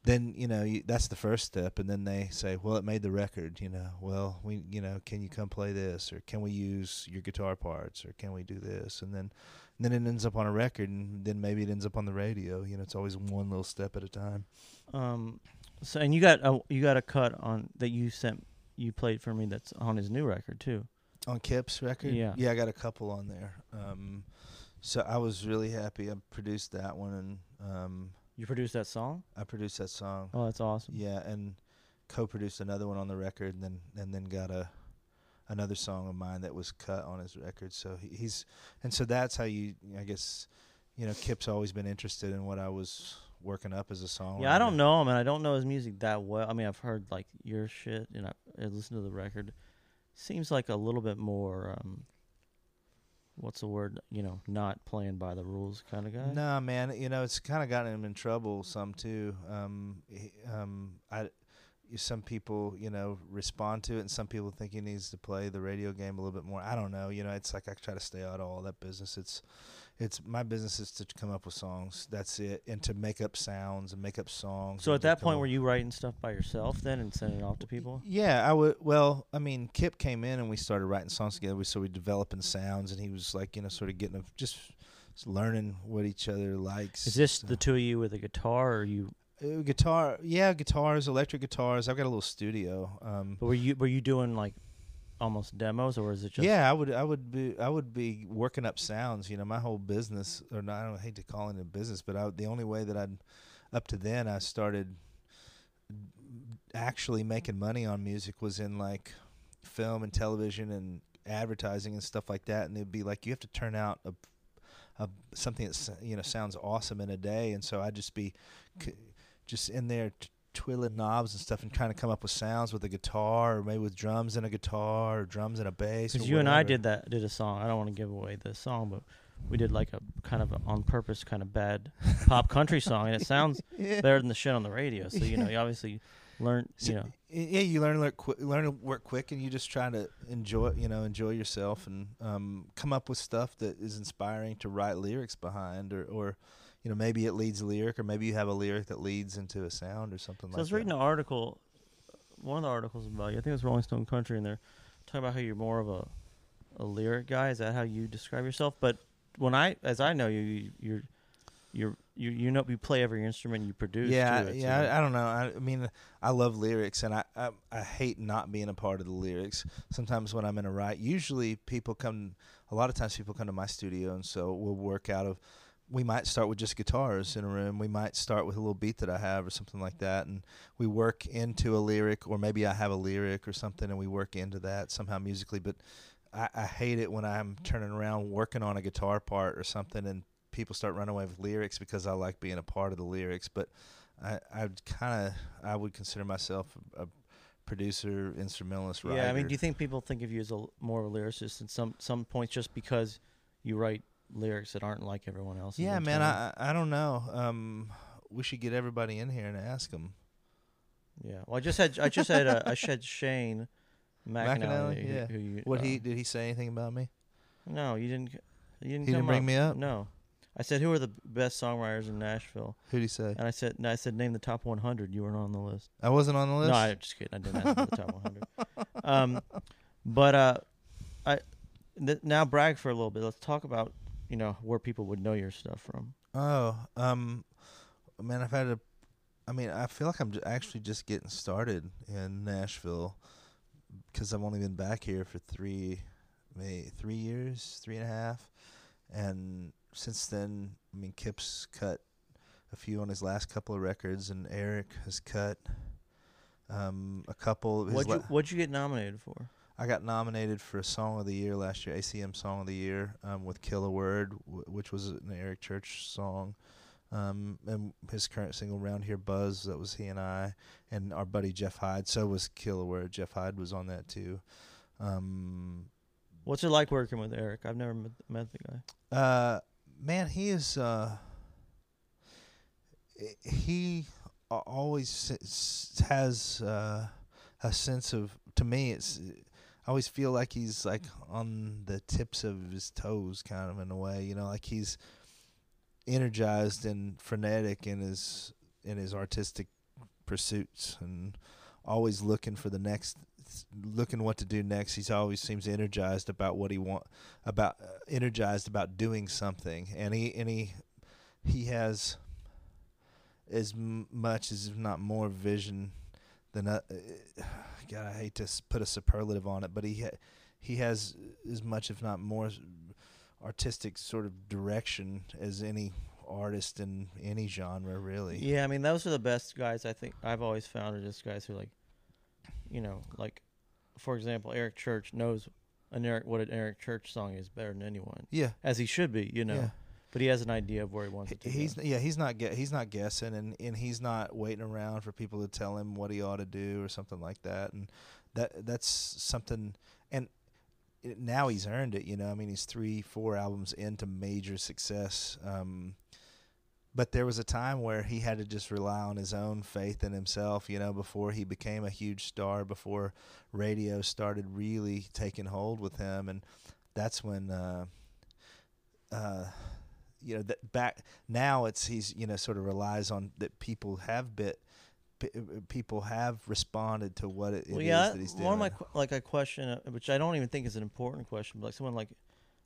Speaker 4: then you know you, that's the first step, and then they say, well, it made the record, you know. Well, we you know, can you come play this, or can we use your guitar parts, or can we do this, and then and then it ends up on a record, and then maybe it ends up on the radio. You know, it's always one little step at a time.
Speaker 2: Um, so and you got a you got a cut on that you sent you played for me that's on his new record too.
Speaker 4: On Kip's record,
Speaker 2: Yeah.
Speaker 4: yeah, I got a couple on there. Um, so I was really happy. I produced that one, and um,
Speaker 2: You produced that song?
Speaker 4: I produced that song.
Speaker 2: Oh, that's awesome.
Speaker 4: Yeah, and co-produced another one on the record, and then and then got a another song of mine that was cut on his record. So he, he's and so that's how you, I guess, you know, Kip's always been interested in what I was working up as a song.
Speaker 2: Yeah, I don't know him, and I don't know his music that well. I mean, I've heard like your shit, and I, I listened to the record. Seems like a little bit more, um, what's the word? You know, not playing by the rules kind of guy.
Speaker 4: Nah, man. You know, it's kind of gotten him in trouble some too. Um, he, um, I, some people, you know, respond to it, and some people think he needs to play the radio game a little bit more. I don't know. You know, it's like I try to stay out of all that business. It's, it's my business is to come up with songs. That's it, and to make up sounds and make up songs.
Speaker 2: So at that point,
Speaker 4: up-
Speaker 2: were you writing stuff by yourself then and sending it off to people?
Speaker 4: Yeah, I would. Well, I mean, Kip came in and we started writing songs together. We so we developing sounds, and he was like, you know, sort of getting a, just just learning what each other likes.
Speaker 2: Is this
Speaker 4: So-
Speaker 2: the two of you with a guitar, or you?
Speaker 4: Guitar, yeah, guitars, electric guitars. I've got a little studio. Um,
Speaker 2: But were you were you doing like almost demos, or is it just?
Speaker 4: yeah, I would, I would be, I would be working up sounds. You know, my whole business, or not, I don't hate to call it a business, but I, the only way that I'd, up to then, I started actually making money on music was in like film and television and advertising and stuff like that. And it'd be like you have to turn out a, a something that's you know sounds awesome in a day, and so I'd just be c- just in there. T- twiddling knobs and stuff and trying to come up with sounds with a guitar or maybe with drums and a guitar or drums and a bass
Speaker 2: Because you and I did that, did a song. I don't want to give away the song, but we did like a kind of a on purpose kind of bad pop country song, and it sounds
Speaker 4: yeah.
Speaker 2: better than the shit on the radio. So you know, you obviously learn.
Speaker 4: So,
Speaker 2: You know,
Speaker 4: yeah, you learn to work quick, learn to work quick, and you just try to enjoy, you know, enjoy yourself and um, come up with stuff that is inspiring to write lyrics behind, or, or, you know, maybe it leads a lyric, or maybe you have a lyric that leads into a sound or something like that.
Speaker 2: so
Speaker 4: like
Speaker 2: I was
Speaker 4: that.
Speaker 2: reading an article, one of the articles about you. I think it was Rolling Stone Country, and they're talking about how you're more of a a lyric guy. Is that how you describe yourself? But when I, as I know you, you you're you're you you know you play every instrument you produce.
Speaker 4: yeah,
Speaker 2: too.
Speaker 4: Yeah. I, I don't know. I, I mean, I love lyrics, and I, I I hate not being a part of the lyrics. Sometimes when I'm in a write, usually people come. A lot of times people come to my studio, and so we'll work out of. We might start with just guitars in a room. We might start with a little beat that I have or something like that, and we work into a lyric, or maybe I have a lyric or something, and we work into that somehow musically. But I, I hate it when I'm turning around working on a guitar part or something, and people start running away with lyrics because I like being a part of the lyrics. But I, I kind of, I would consider myself a, a producer, instrumentalist, writer.
Speaker 2: Yeah, I mean, do you think people think of you as a more of a lyricist in some some points just because you write lyrics that aren't like everyone else's?
Speaker 4: yeah, man? I, I don't know. Um, we should get everybody in here and ask them.
Speaker 2: yeah. Well, I just had I just had uh, I said Shane McAnally.
Speaker 4: McAnally,
Speaker 2: who-
Speaker 4: yeah.
Speaker 2: Who you,
Speaker 4: What
Speaker 2: uh,
Speaker 4: he did he say anything about me?
Speaker 2: No, you didn't. You didn't.
Speaker 4: He didn't bring me up?
Speaker 2: No. I said who are the best songwriters in Nashville,
Speaker 4: Who did he say?
Speaker 2: and I said no, I said name the top 100. You weren't on the list.
Speaker 4: I wasn't on the list.
Speaker 2: No, I'm just kidding. I didn't ask for the top 100. Um, but uh, I th- now brag for a little bit. Let's talk about you know where people would know your stuff from.
Speaker 4: Oh, um, man, I've had a. I mean, I feel like I'm j- actually just getting started in Nashville because I've only been back here for three, maybe three years, three and a half, and since then, I mean, Kip's cut a few on his last couple of records, and Eric has cut um, a couple.
Speaker 2: What'd you
Speaker 4: la-
Speaker 2: What'd you get nominated for?
Speaker 4: I got nominated for a Song of the Year last year, ACM Song of the Year, um, with "Kill a Word," w- which was an Eric Church song, um, and his current single "Round Here Buzz." That was he and I, and our buddy Jeff Hyde. So was "Kill a Word." Jeff Hyde was on that too. Um,
Speaker 2: What's it like working with Eric? I've never met, met the guy.
Speaker 4: uh, man, he is. Uh, he always has uh, a sense of. To me, it's. I always feel like he's like on the tips of his toes, kind of in a way. You know, like he's energized and frenetic in his in his artistic pursuits, and always looking for the next, looking what to do next. He's always seems energized about what he want about uh, energized about doing something, and he and he he has as much as if not more vision than uh, God. I hate to put a superlative on it, but he ha- he has as much, if not more, artistic sort of direction as any artist in any genre, really.
Speaker 2: Yeah, I mean those are the best guys. I think I've always found are just guys who like, you know, like, for example, Eric Church knows an Eric what an Eric Church song is better than anyone,
Speaker 4: Yeah.
Speaker 2: as he should be, you know.
Speaker 4: Yeah.
Speaker 2: But he has an idea of where he wants it to
Speaker 4: He's
Speaker 2: go.
Speaker 4: yeah he's not he's not guessing and, and he's not waiting around for people to tell him what he ought to do or something like that and that that's something and it, now he's earned it you know I mean he's three four albums into major success um, but there was a time where he had to just rely on his own faith in himself you know before he became a huge star before radio started really taking hold with him and that's when uh, uh, you know that back now it's he's you know sort of relies on that people have bit p- people have responded to what it, it
Speaker 2: well,
Speaker 4: is that he's doing.
Speaker 2: one of my like a question, uh, which I don't even think is an important question, but like someone like,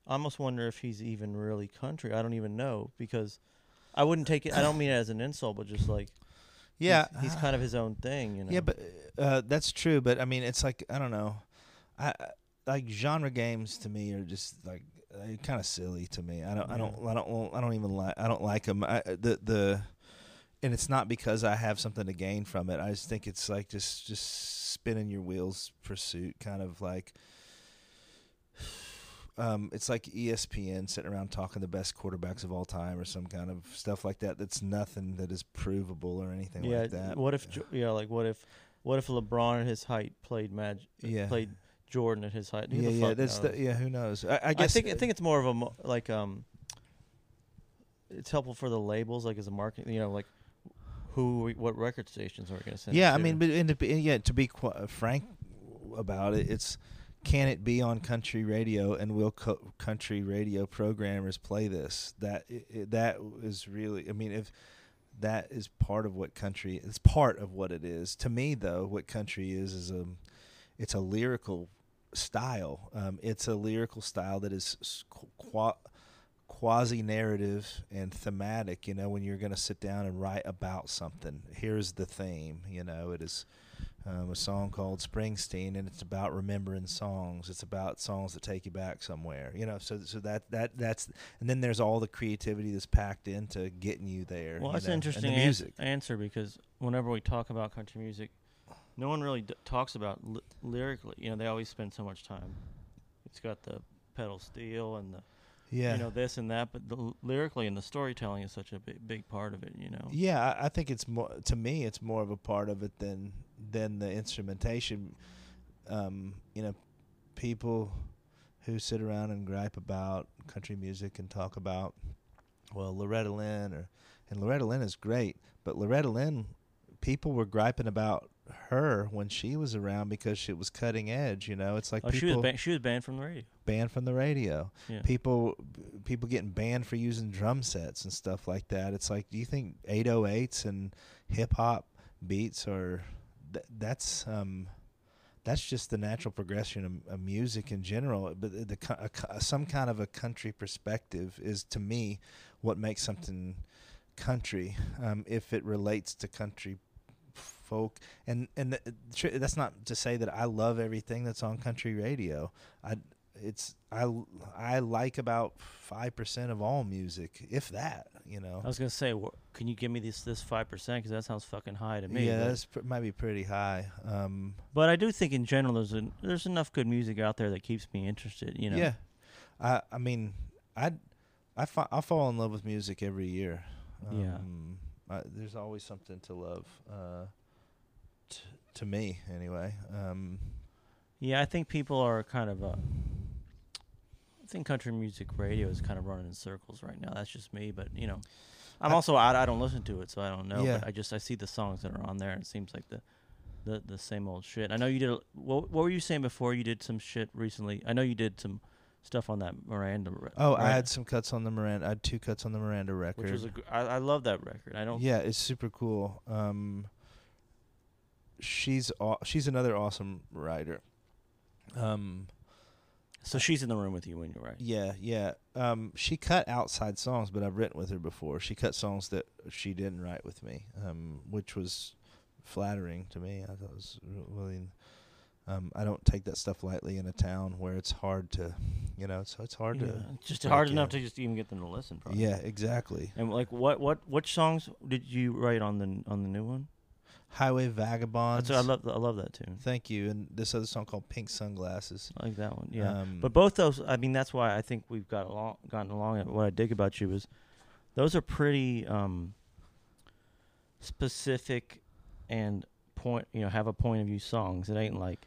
Speaker 2: I almost wonder if he's even really country. I don't even know because I wouldn't take it. I don't mean it as an insult, but just like
Speaker 4: yeah,
Speaker 2: he's, he's kind of his own thing, you know.
Speaker 4: yeah, but uh, that's true. But I mean, it's like I don't know, I I- like genre games to me are just like kind of silly to me. I don't I don't I don't I don't even like I don't like them. I, the the and it's not because I have something to gain from it. I just think it's like just just spinning your wheels pursuit, kind of like um, it's like ESPN sitting around talking the best quarterbacks of all time or some kind of stuff like that. That's nothing that is provable or anything
Speaker 2: yeah.
Speaker 4: like that.
Speaker 2: What if yeah, like what if what if LeBron at his height played Mag
Speaker 4: Yeah.
Speaker 2: played Jordan at his height? Who
Speaker 4: yeah,
Speaker 2: the
Speaker 4: yeah, that's
Speaker 2: knows?
Speaker 4: the, yeah. Who knows? I, I
Speaker 2: I think I think it's more of a mo- like um. It's helpful for the labels, like as a market, you know, like who, we, what record stations are we going to send? it
Speaker 4: Yeah, I
Speaker 2: to?
Speaker 4: mean, but and to be, yeah, to be qu- frank about it, it's can it be on country radio and will co- country radio programmers play this? That that is really, I mean, if that is part of what country, it's part of what it is. To me, though, what country is is a, it's a lyrical style. Um, it's a lyrical style that is quasi narrative and thematic you know when you're going to sit down and write about something. Here's the theme you know it is um, a song called springsteen and it's about remembering songs. It's about songs that take you back somewhere you know so so that that that's and then there's all the creativity that's packed into getting you there
Speaker 2: Well,
Speaker 4: you
Speaker 2: that's
Speaker 4: know,
Speaker 2: an
Speaker 4: the
Speaker 2: interesting
Speaker 4: music.
Speaker 2: answer because whenever we talk about country music, no one really d- talks about li- lyrically. You know, they always spend so much time. It's got the pedal steel and the
Speaker 4: yeah
Speaker 2: you know this and that, but the l- lyrically and the storytelling is such a big big part of it. You know.
Speaker 4: Yeah, I, I think it's more to me. It's more of a part of it than than the instrumentation. Um, you know, people who sit around and gripe about country music and talk about, well, Loretta Lynn or and Loretta Lynn is great, but Loretta Lynn, people were griping about her when she was around because she was cutting edge. You know, it's like
Speaker 2: Oh, she was
Speaker 4: people
Speaker 2: ban- she was banned from the radio.
Speaker 4: banned from the radio
Speaker 2: Yeah.
Speaker 4: people people getting banned for using drum sets and stuff like that. It's like, do you think 808s and hip hop beats are th- that's um that's just the natural progression of, of music in general. But the, the a some kind of a country perspective is to me what makes something country. Um, if it relates to country folk and and th- tr- that's not to say that I love everything that's on country radio. I it's I I like about five percent of all music, if that. You know.
Speaker 2: I was gonna say, wh- can you give me this this five percent? Because that sounds fucking high to me.
Speaker 4: yeah, that's pr- might be pretty high. Um,
Speaker 2: But I do think in general there's an, there's enough good music out there that keeps me interested. You know.
Speaker 4: Yeah, I I mean I I fa- I fall in love with music every year.
Speaker 2: Yeah.
Speaker 4: Um, I, there's always something to love. Uh, t- to me anyway. Um,
Speaker 2: Yeah, I think people are kind of. Uh, I think country music radio is kind of running in circles right now. That's just me, but you know, I'm
Speaker 4: I-
Speaker 2: also I, I don't listen to it, so I don't know.
Speaker 4: Yeah.
Speaker 2: But I just I see the songs that are on there, and it seems like the. The, the same old shit. I know you did. A, what, what were you saying before? You did some shit recently. I know you did some stuff on that Miranda. re-
Speaker 4: oh, I had some cuts on the Miranda. I had two cuts on the Miranda record.
Speaker 2: which was a. gr- I, I love that record. I don't.
Speaker 4: Yeah, it's super cool. Um, she's aw- she's another awesome writer. Um,
Speaker 2: So she's in the room with you when you're right.
Speaker 4: yeah, yeah. Um, she cut outside songs, but I've written with her before. She cut songs that she didn't write with me, um, which was flattering to me. I thought it was really. Um, I don't take that stuff lightly in a town where it's hard to, you know, so it's hard
Speaker 2: Yeah,
Speaker 4: to.
Speaker 2: just hard enough
Speaker 4: in.
Speaker 2: to just even get them to listen. Probably.
Speaker 4: Yeah, exactly.
Speaker 2: And like, what what which songs did you write on the on the new one?
Speaker 4: Highway Vagabonds.
Speaker 2: That's, I love I love that tune.
Speaker 4: Thank you. And this other song called Pink Sunglasses.
Speaker 2: I like that one. Yeah.
Speaker 4: Um,
Speaker 2: but both those, I mean, that's why I think we've got along, gotten along. And what I dig about you is, those are pretty um, specific and point. You know, have a point of view songs. It ain't like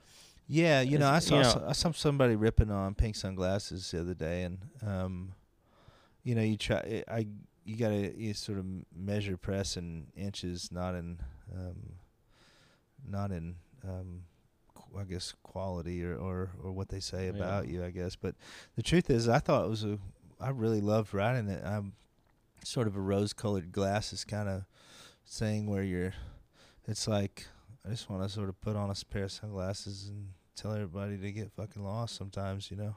Speaker 4: Yeah, you know, I saw
Speaker 2: you know-
Speaker 4: I saw somebody ripping on pink sunglasses the other day, and um, you know, you try, I you gotta you sort of measure press in inches, not in, um, not in, um, qu- I guess quality or, or or what they say
Speaker 2: Yeah.
Speaker 4: about you, I guess. But the truth is, I thought it was a, I really loved writing it. I'm sort of a rose-colored glasses kind of thing where you're, it's like I just want to sort of put on a pair of sunglasses and tell everybody to get fucking lost sometimes, you know.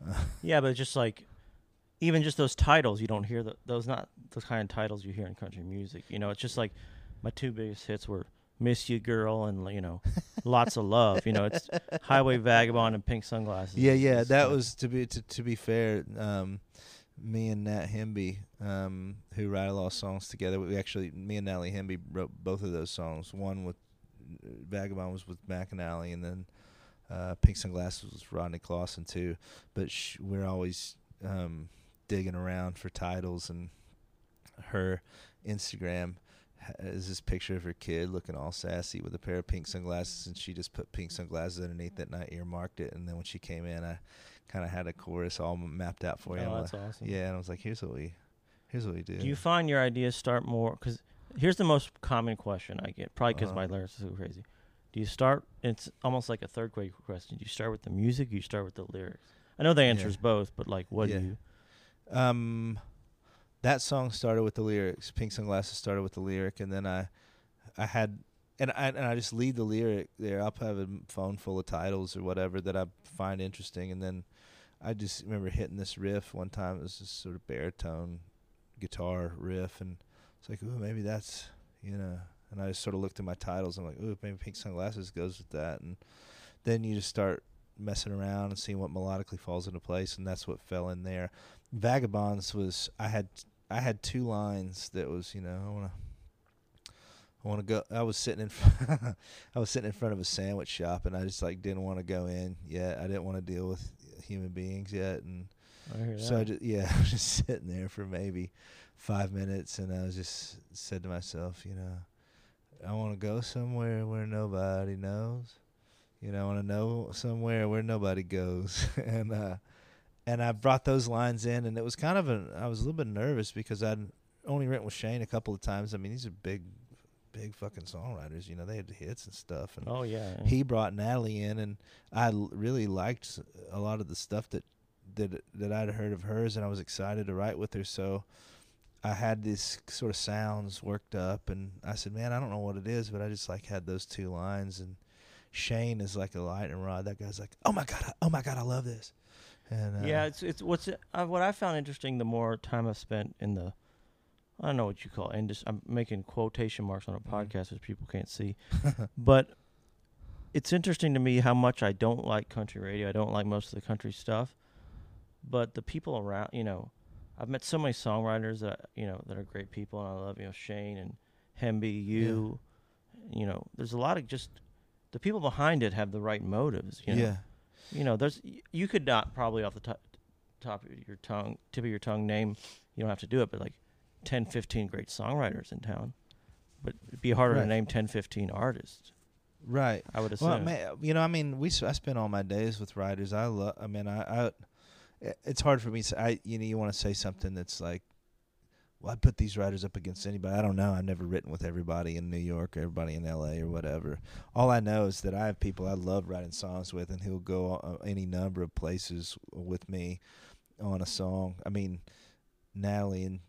Speaker 2: yeah, but just like even just those titles, you don't hear the, those not those kind of titles you hear in country music. You know, it's just like my two biggest hits were "Miss You Girl" and you know, "Lots of Love." You know, it's "Highway Vagabond" and "Pink Sunglasses."
Speaker 4: yeah, yeah, that
Speaker 2: like-
Speaker 4: was to be to, to be fair. Um, me and Nat Hemby, um, who write a lot of songs together, we actually me and Natalie Hemby wrote both of those songs. One with uh, Vagabond was with McAnally, and then Uh, Pink Sunglasses was Rodney Clawson too, but sh- we're always um, digging around for titles, and her Instagram is this picture of her kid looking all sassy with a pair of pink sunglasses, and she just put pink sunglasses underneath it, and I earmarked it, and then when she came in, I kind of had a chorus all mapped out for you.
Speaker 2: Oh, that's
Speaker 4: like-
Speaker 2: awesome.
Speaker 4: Yeah, and I was like, here's what we, here's what we do.
Speaker 2: Do you find your ideas start more? Because here's the most common question I get, probably because
Speaker 4: Uh-huh.
Speaker 2: my lyrics are so crazy. Do you start? It's almost like a third grade question. Do you start with the music? Or you start with the lyrics? I know the answer
Speaker 4: Yeah.
Speaker 2: is both, but like, what
Speaker 4: Yeah.
Speaker 2: do you?
Speaker 4: Um, that song started with the lyrics. Pink sunglasses started with the lyric, and then I, I had, and I and I just lead the lyric there. I'll have a phone full of titles or whatever that I find interesting, and then I just remember hitting this riff one time. It was this sort of baritone guitar riff, and it's like, ooh, maybe that's you know. And I just sort of looked at my titles. I'm like, ooh, maybe pink sunglasses goes with that, and then you just start messing around and seeing what melodically falls into place, and that's what fell in there. Vagabonds was I had I had two lines that was you know I want to I want to go I was sitting in front, I was sitting in front of a sandwich shop and I just like didn't want to go in yet. I didn't want to deal with human beings yet and
Speaker 2: I
Speaker 4: so I just, yeah I was just sitting there for maybe five minutes and I was just said to myself you know I want to go somewhere where nobody knows. You know I want to know somewhere where nobody goes. And uh and I brought those lines in, and it was kind of a. I was a little bit nervous because I'd only written with Shane a couple of times. I mean, these are big, big fucking songwriters. You know, they had the hits and stuff. And
Speaker 2: oh yeah. yeah.
Speaker 4: he brought Natalie in, and I l- really liked a lot of the stuff that that that I'd heard of hers, and I was excited to write with her. So I had these sort of sounds worked up, and I said, "Man, I don't know what it is, but I just like had those two lines." And Shane is like a lightning rod. That guy's like, "Oh my god, I- oh my god, I love this." And uh,
Speaker 2: yeah, it's it's what's uh, what I found interesting. The more time I've spent in the, I don't know what you call it. Indus- I'm making quotation marks on a
Speaker 4: Mhm.
Speaker 2: podcast, which people can't see. but it's interesting to me how much I don't like country radio. I don't like most of the country stuff. But the people around, you know, I've met so many songwriters that you know that are great people, and I love you know Shane and Hemby, you, you know. There's a lot of just the people behind it have the right motives. You know?
Speaker 4: yeah,
Speaker 2: you know, there's you could not probably off the top top of your tongue, tip of your tongue, name. You don't have to do it, but like 10, 15 great songwriters in town. But it'd be harder
Speaker 4: Right.
Speaker 2: to name 10, 15 artists.
Speaker 4: right.
Speaker 2: I would assume.
Speaker 4: Well, man, you know, I mean, we I spend all my days with writers. I love. I mean, I, I i- it's hard for me. To, I you know, you want to say something that's like, well, I'd put these writers up against anybody. I don't know. I've never written with everybody in New York or everybody in L.A. or whatever. All I know is that I have people I love writing songs with, and who'll go uh, any number of places with me on a song. I mean, Natalie and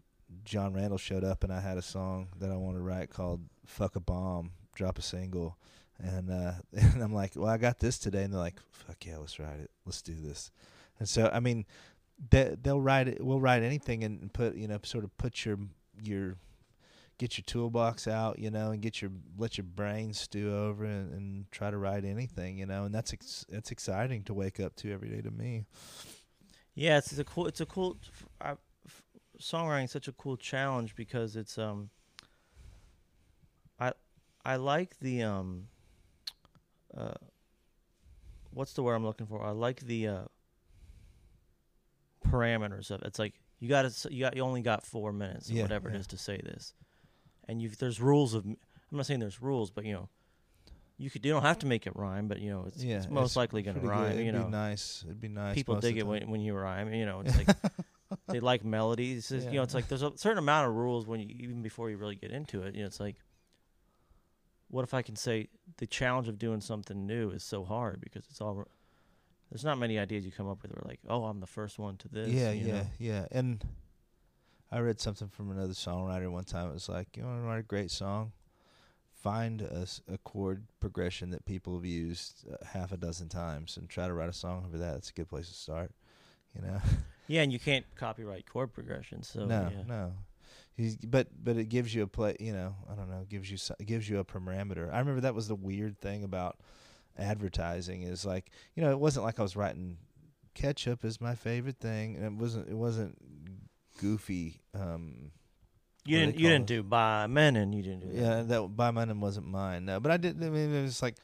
Speaker 4: Jon Randall showed up, and I had a song that I wanted to write called "Fuck a Bomb," drop a single. And uh, and I'm like, well, I got this today, and they're like, fuck yeah, let's write it, let's do this. And so, I mean, they they'll write it, we'll write anything, and put you know, sort of put your your get your toolbox out, you know, and get your let your brain stew over and, and try to write anything, you know, and that's ex- that's exciting to wake up to every day to me.
Speaker 2: yeah, it's, it's a cool. It's a cool. I, songwriting such a cool challenge because it's um. I I like the um. Uh, what's the word I'm looking for? I like the uh. Parameters of it. It's like you got to you got you only got four minutes or
Speaker 4: Yeah,
Speaker 2: whatever
Speaker 4: yeah.
Speaker 2: it is to say this, and you there's rules of. I'm not saying there's rules, but you know, you could you don't have to make it rhyme, but you know it's,
Speaker 4: yeah,
Speaker 2: it's most likely going to
Speaker 4: rhyme. good. It'd
Speaker 2: You
Speaker 4: be
Speaker 2: know,
Speaker 4: nice. It'd be nice.
Speaker 2: people dig it when, when you rhyme. You know, it's like they like melodies. It's, You know, it's like there's a certain amount of rules when you even before you really get into it. You know, it's like, what if I can say the challenge of doing something new is so hard because it's all. There's not many ideas you come up with where like, oh, I'm the first one to this.
Speaker 4: yeah, yeah,
Speaker 2: know?
Speaker 4: yeah. And I read something from another songwriter one time. It was like, you want to write a great song? Find a chord progression that people have used uh, half a dozen times and try to write a song over that. That's a good place to start. You know?
Speaker 2: Yeah, and you can't copyright chord progression. So
Speaker 4: no,
Speaker 2: yeah.
Speaker 4: no. He's, but but it gives you a play. You know, I don't know. Gives you it gives you a parameter. I remember that was the weird thing about advertising is like you know it wasn't like I was writing ketchup is my favorite thing and it wasn't it wasn't goofy. Um,
Speaker 2: You didn't. You didn't do by men, and you didn't do
Speaker 4: yeah, that by name wasn't mine. No, but I did. I mean, it was like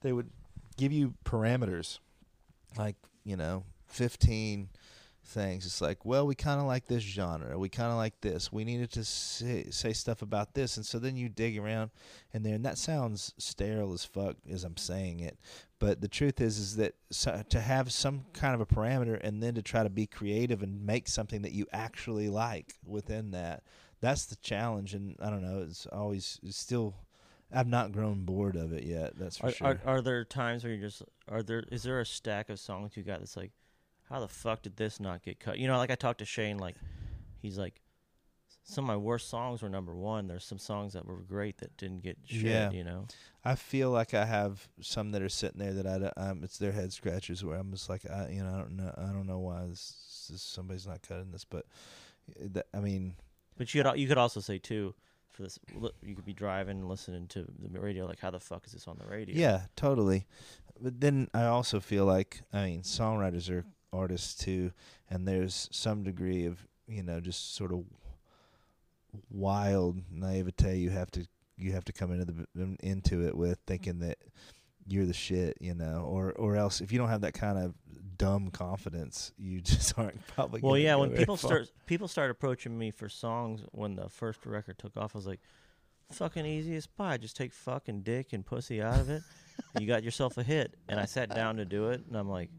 Speaker 4: they would give you parameters, like you know, fifteen things. It's like, well, we kind of like this genre. We kind of like this. We needed to say, say stuff about this, and so then you dig around in there, and that sounds sterile as fuck as I'm saying it. But the truth is, is that so, to have some kind of a parameter, and then to try to be creative and make something that you actually like within that, that's the challenge. And I don't know, it's always it's still. I've not grown bored of it yet. That's for
Speaker 2: Are,
Speaker 4: sure.
Speaker 2: are are there times where you're just are there is there a stack of songs you got that's like, how the fuck did this not get cut? You know, like I talked to Shane, like he's like, some of my worst songs were number one. There's some songs that were great that didn't get shit.
Speaker 4: Yeah.
Speaker 2: You know,
Speaker 4: I feel like I have some that are sitting there that I don't- um it's their head scratchers where I'm just like I you know I don't know I don't know why this, this somebody's not cutting this but uh, that, I mean
Speaker 2: but you could you could also say too. For this, you could be driving and listening to the radio. Like, how the fuck is this on the radio?
Speaker 4: yeah totally but then I also feel like I mean songwriters are artists too and there's some degree of you know just sort of wild naivete you have to you have to come into the into it with thinking that you're the shit, you know, or or else if you don't have that kind of dumb confidence, you just aren't probably.
Speaker 2: Well, yeah. When people
Speaker 4: far.
Speaker 2: start people start approaching me for songs when the first record took off, I was like, "Fucking easy as pie. Just take fucking dick and pussy out of it. you got yourself a hit." And I sat down to do it, and I'm like,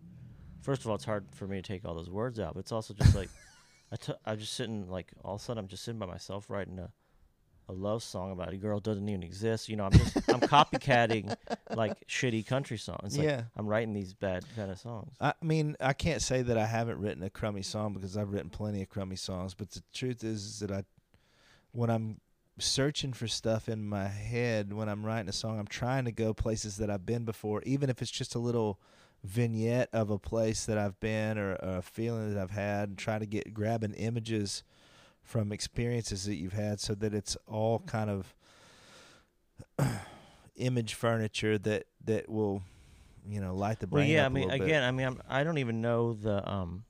Speaker 2: first of all, it's hard for me to take all those words out, but it's also just like, I t- I'm just sitting like all of a sudden I'm just sitting by myself writing a a love song about a girl doesn't even exist. You know, I'm just I'm copycatting like shitty country songs. Like,
Speaker 4: Yeah.
Speaker 2: I'm writing these bad kind of songs.
Speaker 4: I mean, I can't say that I haven't written a crummy song because I've written plenty of crummy songs. But the truth is, is that I, when I'm searching for stuff in my head, when I'm writing a song, I'm trying to go places that I've been before, even if it's just a little vignette of a place that I've been or, or a feeling that I've had, and try to get grabbing images from experiences that you've had, so that it's all kind of image furniture that that will, you know, light the brain Well,
Speaker 2: yeah,
Speaker 4: up
Speaker 2: I mean,
Speaker 4: a little bit.
Speaker 2: again, I mean, I'm, I don't even know the um.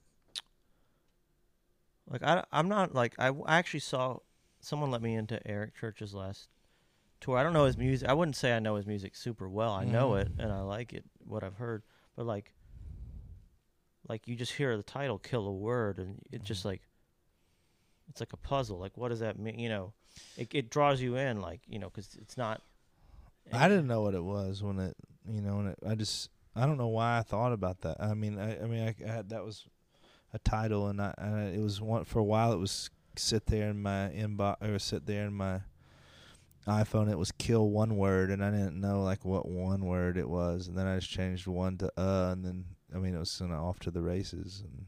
Speaker 2: Like I, I'm not like I, I actually saw someone let me into Eric Church's last tour. I don't know his music. I wouldn't say I know his music super well. I know
Speaker 4: Mhm.
Speaker 2: it and I like it. What I've heard, but like, like you just hear the title "Kill a Word" and it
Speaker 4: Mm-hmm.
Speaker 2: just like, it's like a puzzle. Like, what does that mean? You know, it it draws you in. Like, you know, because it's not.
Speaker 4: I didn't know what it was when it, you know, when it, I just, I don't know why I thought about that. I mean, I, I mean, I, I had that was a title, and I, and I, it was one for a while. It was sit there in my inbox or sit there in my iPhone. It was kill one word, and I didn't know like what one word it was, and then I just changed one to uh, and then I mean it was kind of off to the races, and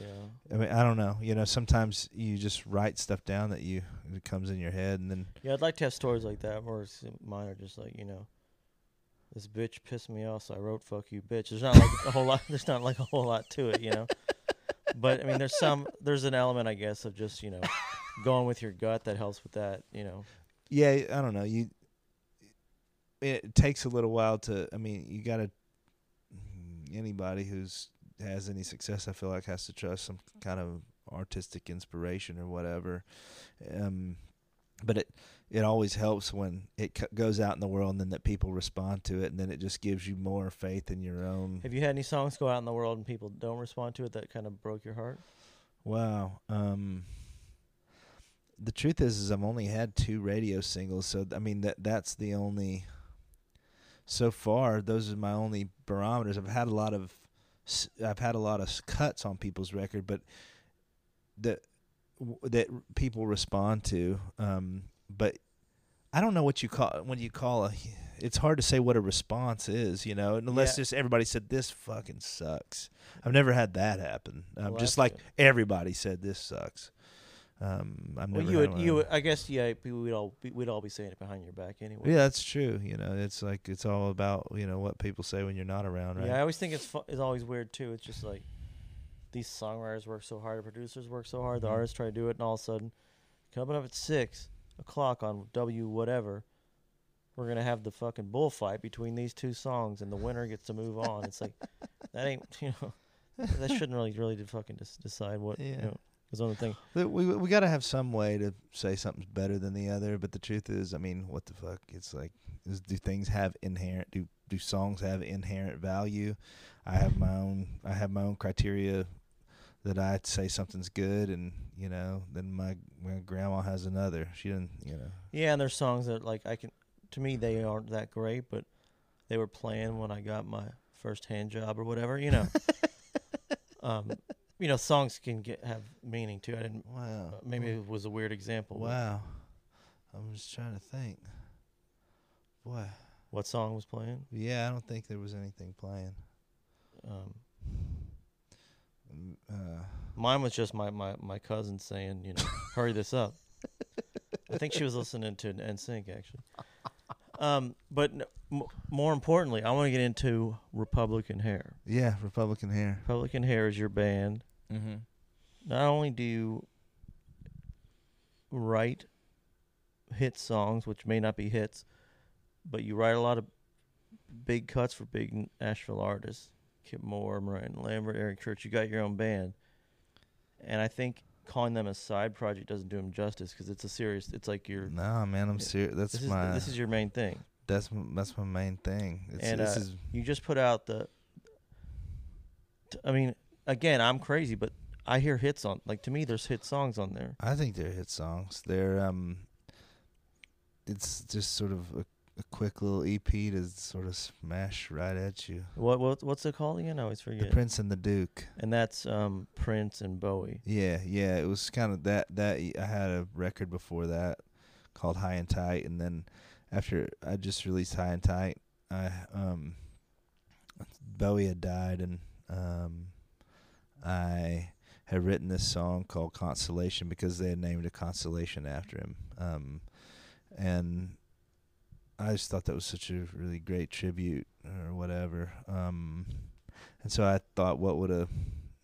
Speaker 2: Yeah.
Speaker 4: I mean I don't know, you know, sometimes you just write stuff down that you it comes in your head, and then
Speaker 2: Yeah, I'd like to have stories like that where mine are just like, you know, this bitch pissed me off, so I wrote "fuck you, bitch." There's not like a whole lot. There's not like a whole lot to it, you know. But I mean, there's some. There's an element, I guess, of just you know, going with your gut that helps with that, you know.
Speaker 4: Yeah, I don't know. You it takes a little while to. I mean, you got to. Anybody who's has any success, I feel like, has to trust some kind of artistic inspiration or whatever. Um, but it it always helps when it c- goes out in the world and then that people respond to it, and then it just gives you more faith in your own.
Speaker 2: Have you had any songs go out in the world and people don't respond to it that kind of broke your heart?
Speaker 4: Wow. Um the truth is is I've only had two radio singles, so I mean that that's the only so far those are my only barometers. I've had a lot of I've had a lot of cuts on people's record, but that that people respond to um but I don't know what you call when you call a it's hard to say what a response is, you know, unless
Speaker 2: Yeah.
Speaker 4: just everybody said this fucking sucks. I've never had that happen. Um,
Speaker 2: Well,
Speaker 4: just like
Speaker 2: good.
Speaker 4: everybody said this sucks. Um, I've
Speaker 2: Well,
Speaker 4: never
Speaker 2: you would, you would, I guess, yeah, we- we'd all be, we'd all be saying it behind your back anyway.
Speaker 4: Yeah, that's true. You know, it's like it's all about you know what people say when you're not around, right?
Speaker 2: Yeah, I always think it's fu- it's always weird too. It's just like these songwriters work so hard, the producers work so hard, the
Speaker 4: Mhm.
Speaker 2: artists try to do it, and all of a sudden, coming up at six o'clock on W whatever, we're gonna have the fucking bullfight between these two songs, and the winner gets to move on. It's like that ain't you know that shouldn't really really fucking just decide what
Speaker 4: Yeah.
Speaker 2: you know. Is of the things.
Speaker 4: Th- We we got to have some way to say something's better than the other. But the truth is, I mean, what the fuck? It's like, is, do things have inherent? Do do songs have inherent value? I have my own. I have my own criteria that I say something's good, and you know, then my my grandma has another. She didn't, you know.
Speaker 2: Yeah, and there's songs that like I can. To me, they aren't that great, but they were playing when I got my first hand job or whatever. You know. um, you know, songs can get have meaning too. I didn't.
Speaker 4: Wow.
Speaker 2: uh, Maybe it was a weird example.
Speaker 4: Wow. I'm just trying to think. Boy.
Speaker 2: What song was playing?
Speaker 4: Yeah, I don't think there was anything playing.
Speaker 2: Um,
Speaker 4: Mm, Uh,
Speaker 2: Mine was just my, my, my cousin saying, you know, hurry this up. I think she was listening to an NSYNC actually. Um, but n- m- more importantly, I want to get into Republican Hair.
Speaker 4: yeah, Republican hair.
Speaker 2: Republican Hair is your band.
Speaker 4: Mm-hmm.
Speaker 2: Not only do you write hit songs, which may not be hits, but you write a lot of big cuts for big Nashville artists. Kip Moore, Miranda Lambert, Eric Church. You got your own band, and I think calling them a side project doesn't do them justice because it's a serious. It's like your
Speaker 4: No, man, I'm serious. That's
Speaker 2: this is
Speaker 4: my
Speaker 2: this is your main thing.
Speaker 4: that's m- that's my main thing. It's,
Speaker 2: And,
Speaker 4: this
Speaker 2: uh,
Speaker 4: is
Speaker 2: You just put out the. I mean, again, I'm crazy, but I hear hits on. Like to me, there's hit songs on there.
Speaker 4: I think they're hit songs. They're um, it's just sort of a, a quick little EP to sort of smash right at you.
Speaker 2: What what what's it called again? I always forget. The.
Speaker 4: Prince and the Duke.
Speaker 2: and that's um Prince and Bowie.
Speaker 4: Yeah, yeah. It was kind of that. That I had a record before that called High and Tight, and then after I just released High and Tight, I um Bowie had died, and um I had written this song called Constellation because they had named a constellation after him, um and I just thought that was such a really great tribute or whatever. Um and so I thought, what would a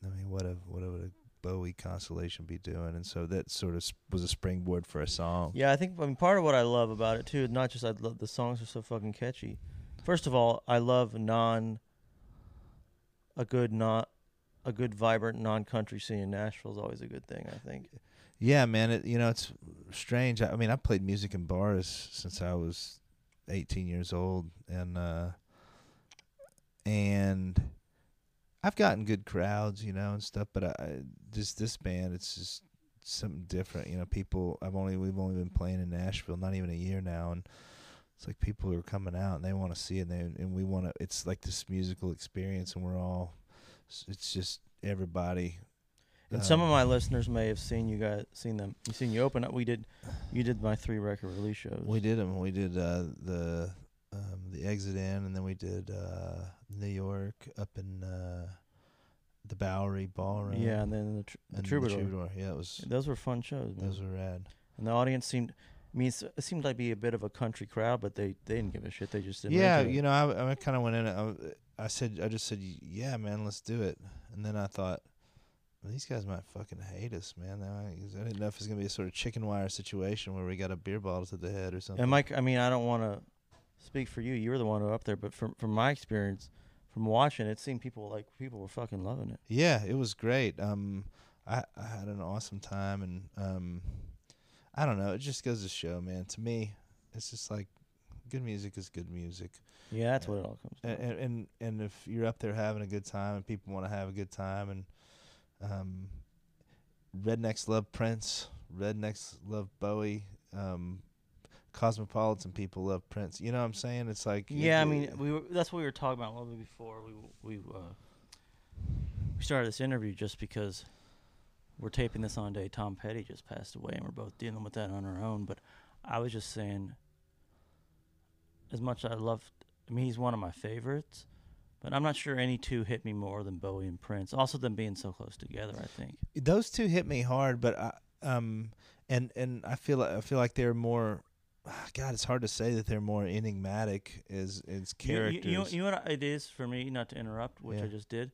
Speaker 4: I mean, what a what would a Bowie constellation be doing? And so that sort of was a springboard for a song.
Speaker 2: Yeah, I think I mean part of what I love about it too, not just I love the songs are so fucking catchy. First of all, I love non a good not a good vibrant non country scene in Nashville is always a good thing, I think.
Speaker 4: Yeah, man. It, you know, it's strange. I, I mean, I played music in bars since I was 18 years old, and uh, and I've gotten good crowds, you know, and stuff. But I just this band, it's just something different. You know, people. I've only we've only been playing in Nashville, not even a year now, and it's like people are coming out and they want to see it, and, they, and we want to. It's like this musical experience, and we're all. It's just everybody.
Speaker 2: And some of
Speaker 4: um,
Speaker 2: my listeners may have seen you guys seen them. You seen you open up. We did you did my three record release shows.
Speaker 4: We did them. We did uh, the um, the Exit/In, and then we did uh, New York up in uh, the Bowery Ballroom.
Speaker 2: Yeah, and then the, tr- the
Speaker 4: and
Speaker 2: Troubadour.
Speaker 4: Troubadour. Yeah, it was.
Speaker 2: Those were fun shows. Man.
Speaker 4: Those were rad.
Speaker 2: and the audience seemed. I mean, it seemed like be a bit of a country crowd, but they, they didn't give a shit. They just didn't.
Speaker 4: Yeah, you know, I, I kind of went in. I, I said, I just said, yeah, man, let's do it. And then I thought, these guys might fucking hate us, man. Now I, 'cause I didn't know if it's gonna be a sort of chicken wire situation where we got a beer bottle to the head or something.
Speaker 2: And Mike, I mean, I don't want to speak for you. You were the one who up there, but from from my experience, from watching, it seemed people like people were fucking loving it.
Speaker 4: Yeah, it was great. Um, I, I had an awesome time, and um, I don't know. It just goes to show, man. To me, it's just like good music is good music,
Speaker 2: Yeah, that's what it all comes.
Speaker 4: and
Speaker 2: to.
Speaker 4: and and, and if you're up there having a good time, and people want to have a good time, and um, rednecks love Prince, rednecks love Bowie, um, cosmopolitan people love Prince. You know what I'm saying? It's like
Speaker 2: Yeah, I mean, we were, that's what we were talking about a little bit before we we uh, we started this interview just because we're taping this on a day Tom Petty just passed away, and we're both dealing with that on our own. But I was just saying, as much as I love, I mean, he's one of my favorites, but I'm not sure any two hit me more than Bowie and Prince. Also, them being so close together, I think.
Speaker 4: those two hit me hard, but I, um, and and I feel like I feel like they're more. God, it's hard to say that they're more enigmatic as as
Speaker 2: You- you-
Speaker 4: characters.
Speaker 2: You, know, you know what it is for me, not to interrupt, which
Speaker 4: Yeah.
Speaker 2: I just did.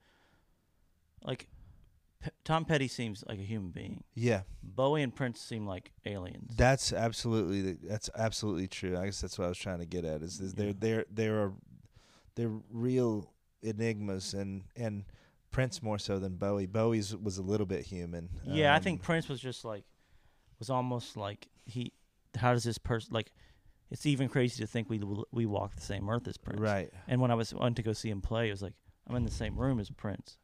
Speaker 2: Like, P- Tom Petty seems like a human being.
Speaker 4: yeah,
Speaker 2: Bowie and Prince seem like aliens.
Speaker 4: that's absolutely the- that's absolutely true. I guess that's what I was trying to get at. Is, is they're they're they're they're real enigmas, and and Prince more so than Bowie. Bowie's was a little bit human.
Speaker 2: Yeah, I
Speaker 4: Um,
Speaker 2: think Prince was just like was almost like he. How does this person like? It's even crazy to think we we walk the same earth as Prince.
Speaker 4: right.
Speaker 2: And when I was went to go see him play, it was like I'm in the same room as Prince.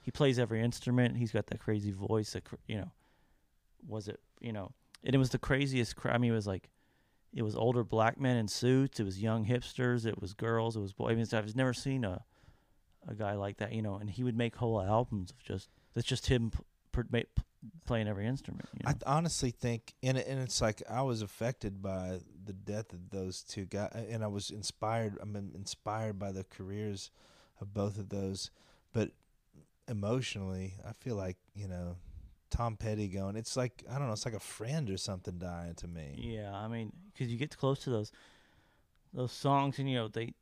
Speaker 2: He plays every instrument. He's got that crazy voice. That cr- you know, was it you know? And it was the craziest. Cra- I mean, it was like, it was older black men in suits. It was young hipsters. It was girls. It was boys. I mean, I've never seen a a guy like that. You know, and he would make whole albums of just that's just him p- pr- p- playing every instrument. You know?
Speaker 4: I th- honestly think, and and it's like I was affected by the death of those two guys, and I was inspired. I'm inspired by the careers of both of those, but emotionally, I feel like you know, Tom Petty going. It's like I don't know. It's like a friend or something dying to me.
Speaker 2: Yeah, I mean, because you get close to those those songs, and you know they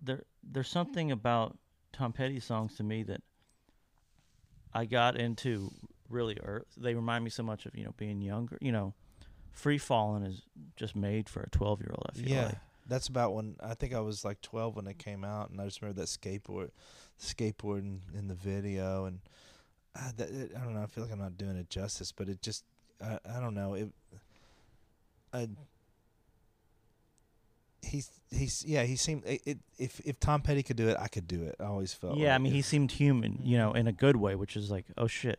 Speaker 2: there there's something about Tom Petty songs to me that I got into really early. They remind me so much of you know being younger. You know, Free Falling is just made for a 12 year old. I feel
Speaker 4: Yeah,
Speaker 2: like.
Speaker 4: That's about when I think I was like 12 when it came out, and I just remember that skateboard, skateboarding in the video, and uh, that, it, I don't know. I feel like I'm not doing it justice, but it just I, I don't know it. I, he's he's yeah he seemed it, it if if Tom Petty could do it I could do it I always felt
Speaker 2: Yeah, I mean,
Speaker 4: it.
Speaker 2: he seemed human, you know, in a good way, which is like, oh shit.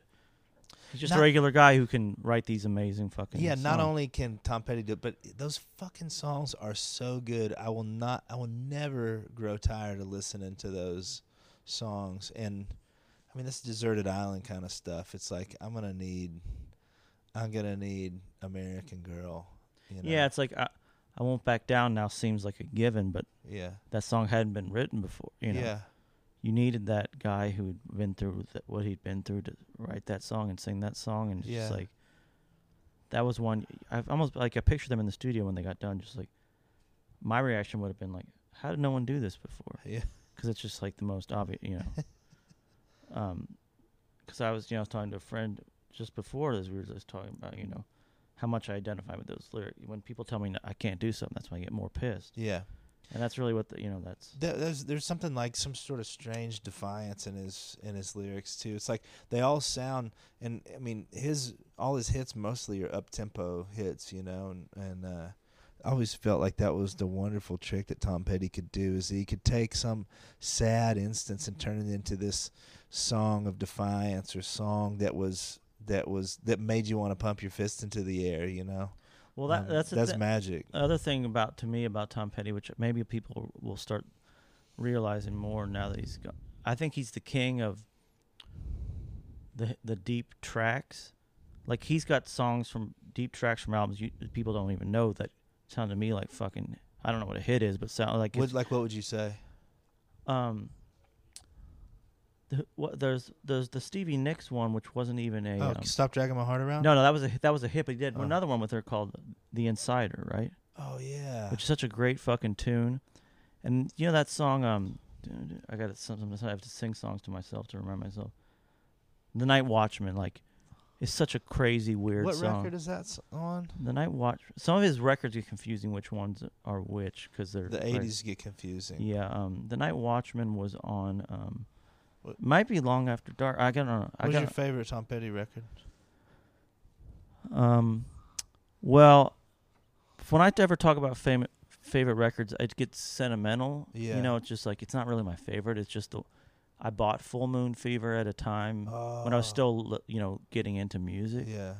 Speaker 2: He's just
Speaker 4: Not-
Speaker 2: a regular guy who can write these amazing fucking.
Speaker 4: yeah not only can Tom Petty do it but those fucking songs are so good I will not I will never grow tired of listening to those songs and I mean this deserted island kind of stuff it's like I'm gonna need I'm gonna need American Girl you know?
Speaker 2: Yeah, it's like I, I won't back down now seems like a given, but
Speaker 4: yeah
Speaker 2: that song hadn't been written before. You know,
Speaker 4: yeah
Speaker 2: you needed that guy who'd been through th- what he'd been through to write that song and sing that song, and it's just like that was one. I've almost like I pictured them in the studio when they got done. Just like my reaction would have been like, "How did no one do this before?"
Speaker 4: yeah
Speaker 2: Because it's just like the most obvious, you know. um, because I was you know I was talking to a friend just before this. We were just talking about you know how much I identify with those lyrics. When people tell me I can't do something, that's when I get more pissed.
Speaker 4: yeah
Speaker 2: And that's really what the you know that's
Speaker 4: there's there's something like some sort of strange defiance in his in his lyrics too. It's like they all sound, and I mean his all his hits mostly are up tempo hits, you know, and and uh, I always felt like that was the wonderful trick that Tom Petty could do is he could take some sad instance and turn it into this song of defiance or song that was that was that made you want to pump your fist into the air, you know.
Speaker 2: Well that
Speaker 4: Um,
Speaker 2: that's the
Speaker 4: that's
Speaker 2: thi-
Speaker 4: magic.
Speaker 2: other thing about to me about Tom Petty, which maybe people will start realizing more now that he's gone. I think he's the king of the the deep tracks. Like he's got songs from deep tracks from albums you, people don't even know that sound to me like fucking. I don't know what a hit is, but sound like
Speaker 4: What, like what would you say?
Speaker 2: um. The, what there's there's the Stevie Nicks one, which wasn't even a.
Speaker 4: Oh,
Speaker 2: um,
Speaker 4: stop dragging my heart around.
Speaker 2: no, no, that was a that was a hit. But he did
Speaker 4: Oh.
Speaker 2: another one with her called "The Insider," right?
Speaker 4: Oh yeah.
Speaker 2: which is such a great fucking tune. And you know that song? Um, I got sometimes I have to sing songs to myself to remind myself. The Night Watchman, like, is such a crazy weird
Speaker 4: what
Speaker 2: song.
Speaker 4: record is that on?
Speaker 2: the Night Watch. Some of his records get confusing which ones are which because they're
Speaker 4: The eighties get confusing.
Speaker 2: Yeah. Um, the Night Watchman was on. Um,
Speaker 4: What-
Speaker 2: might be long after dark. I don't know.
Speaker 4: What's your favorite Tom Petty record?
Speaker 2: Um, well, when I ever talk about favorite favorite records, it gets sentimental.
Speaker 4: Yeah.
Speaker 2: You know, it's just like it's not really my favorite. It's just the I bought Full Moon Fever at a time when I was
Speaker 4: Oh,
Speaker 2: still you know getting into music.
Speaker 4: Yeah.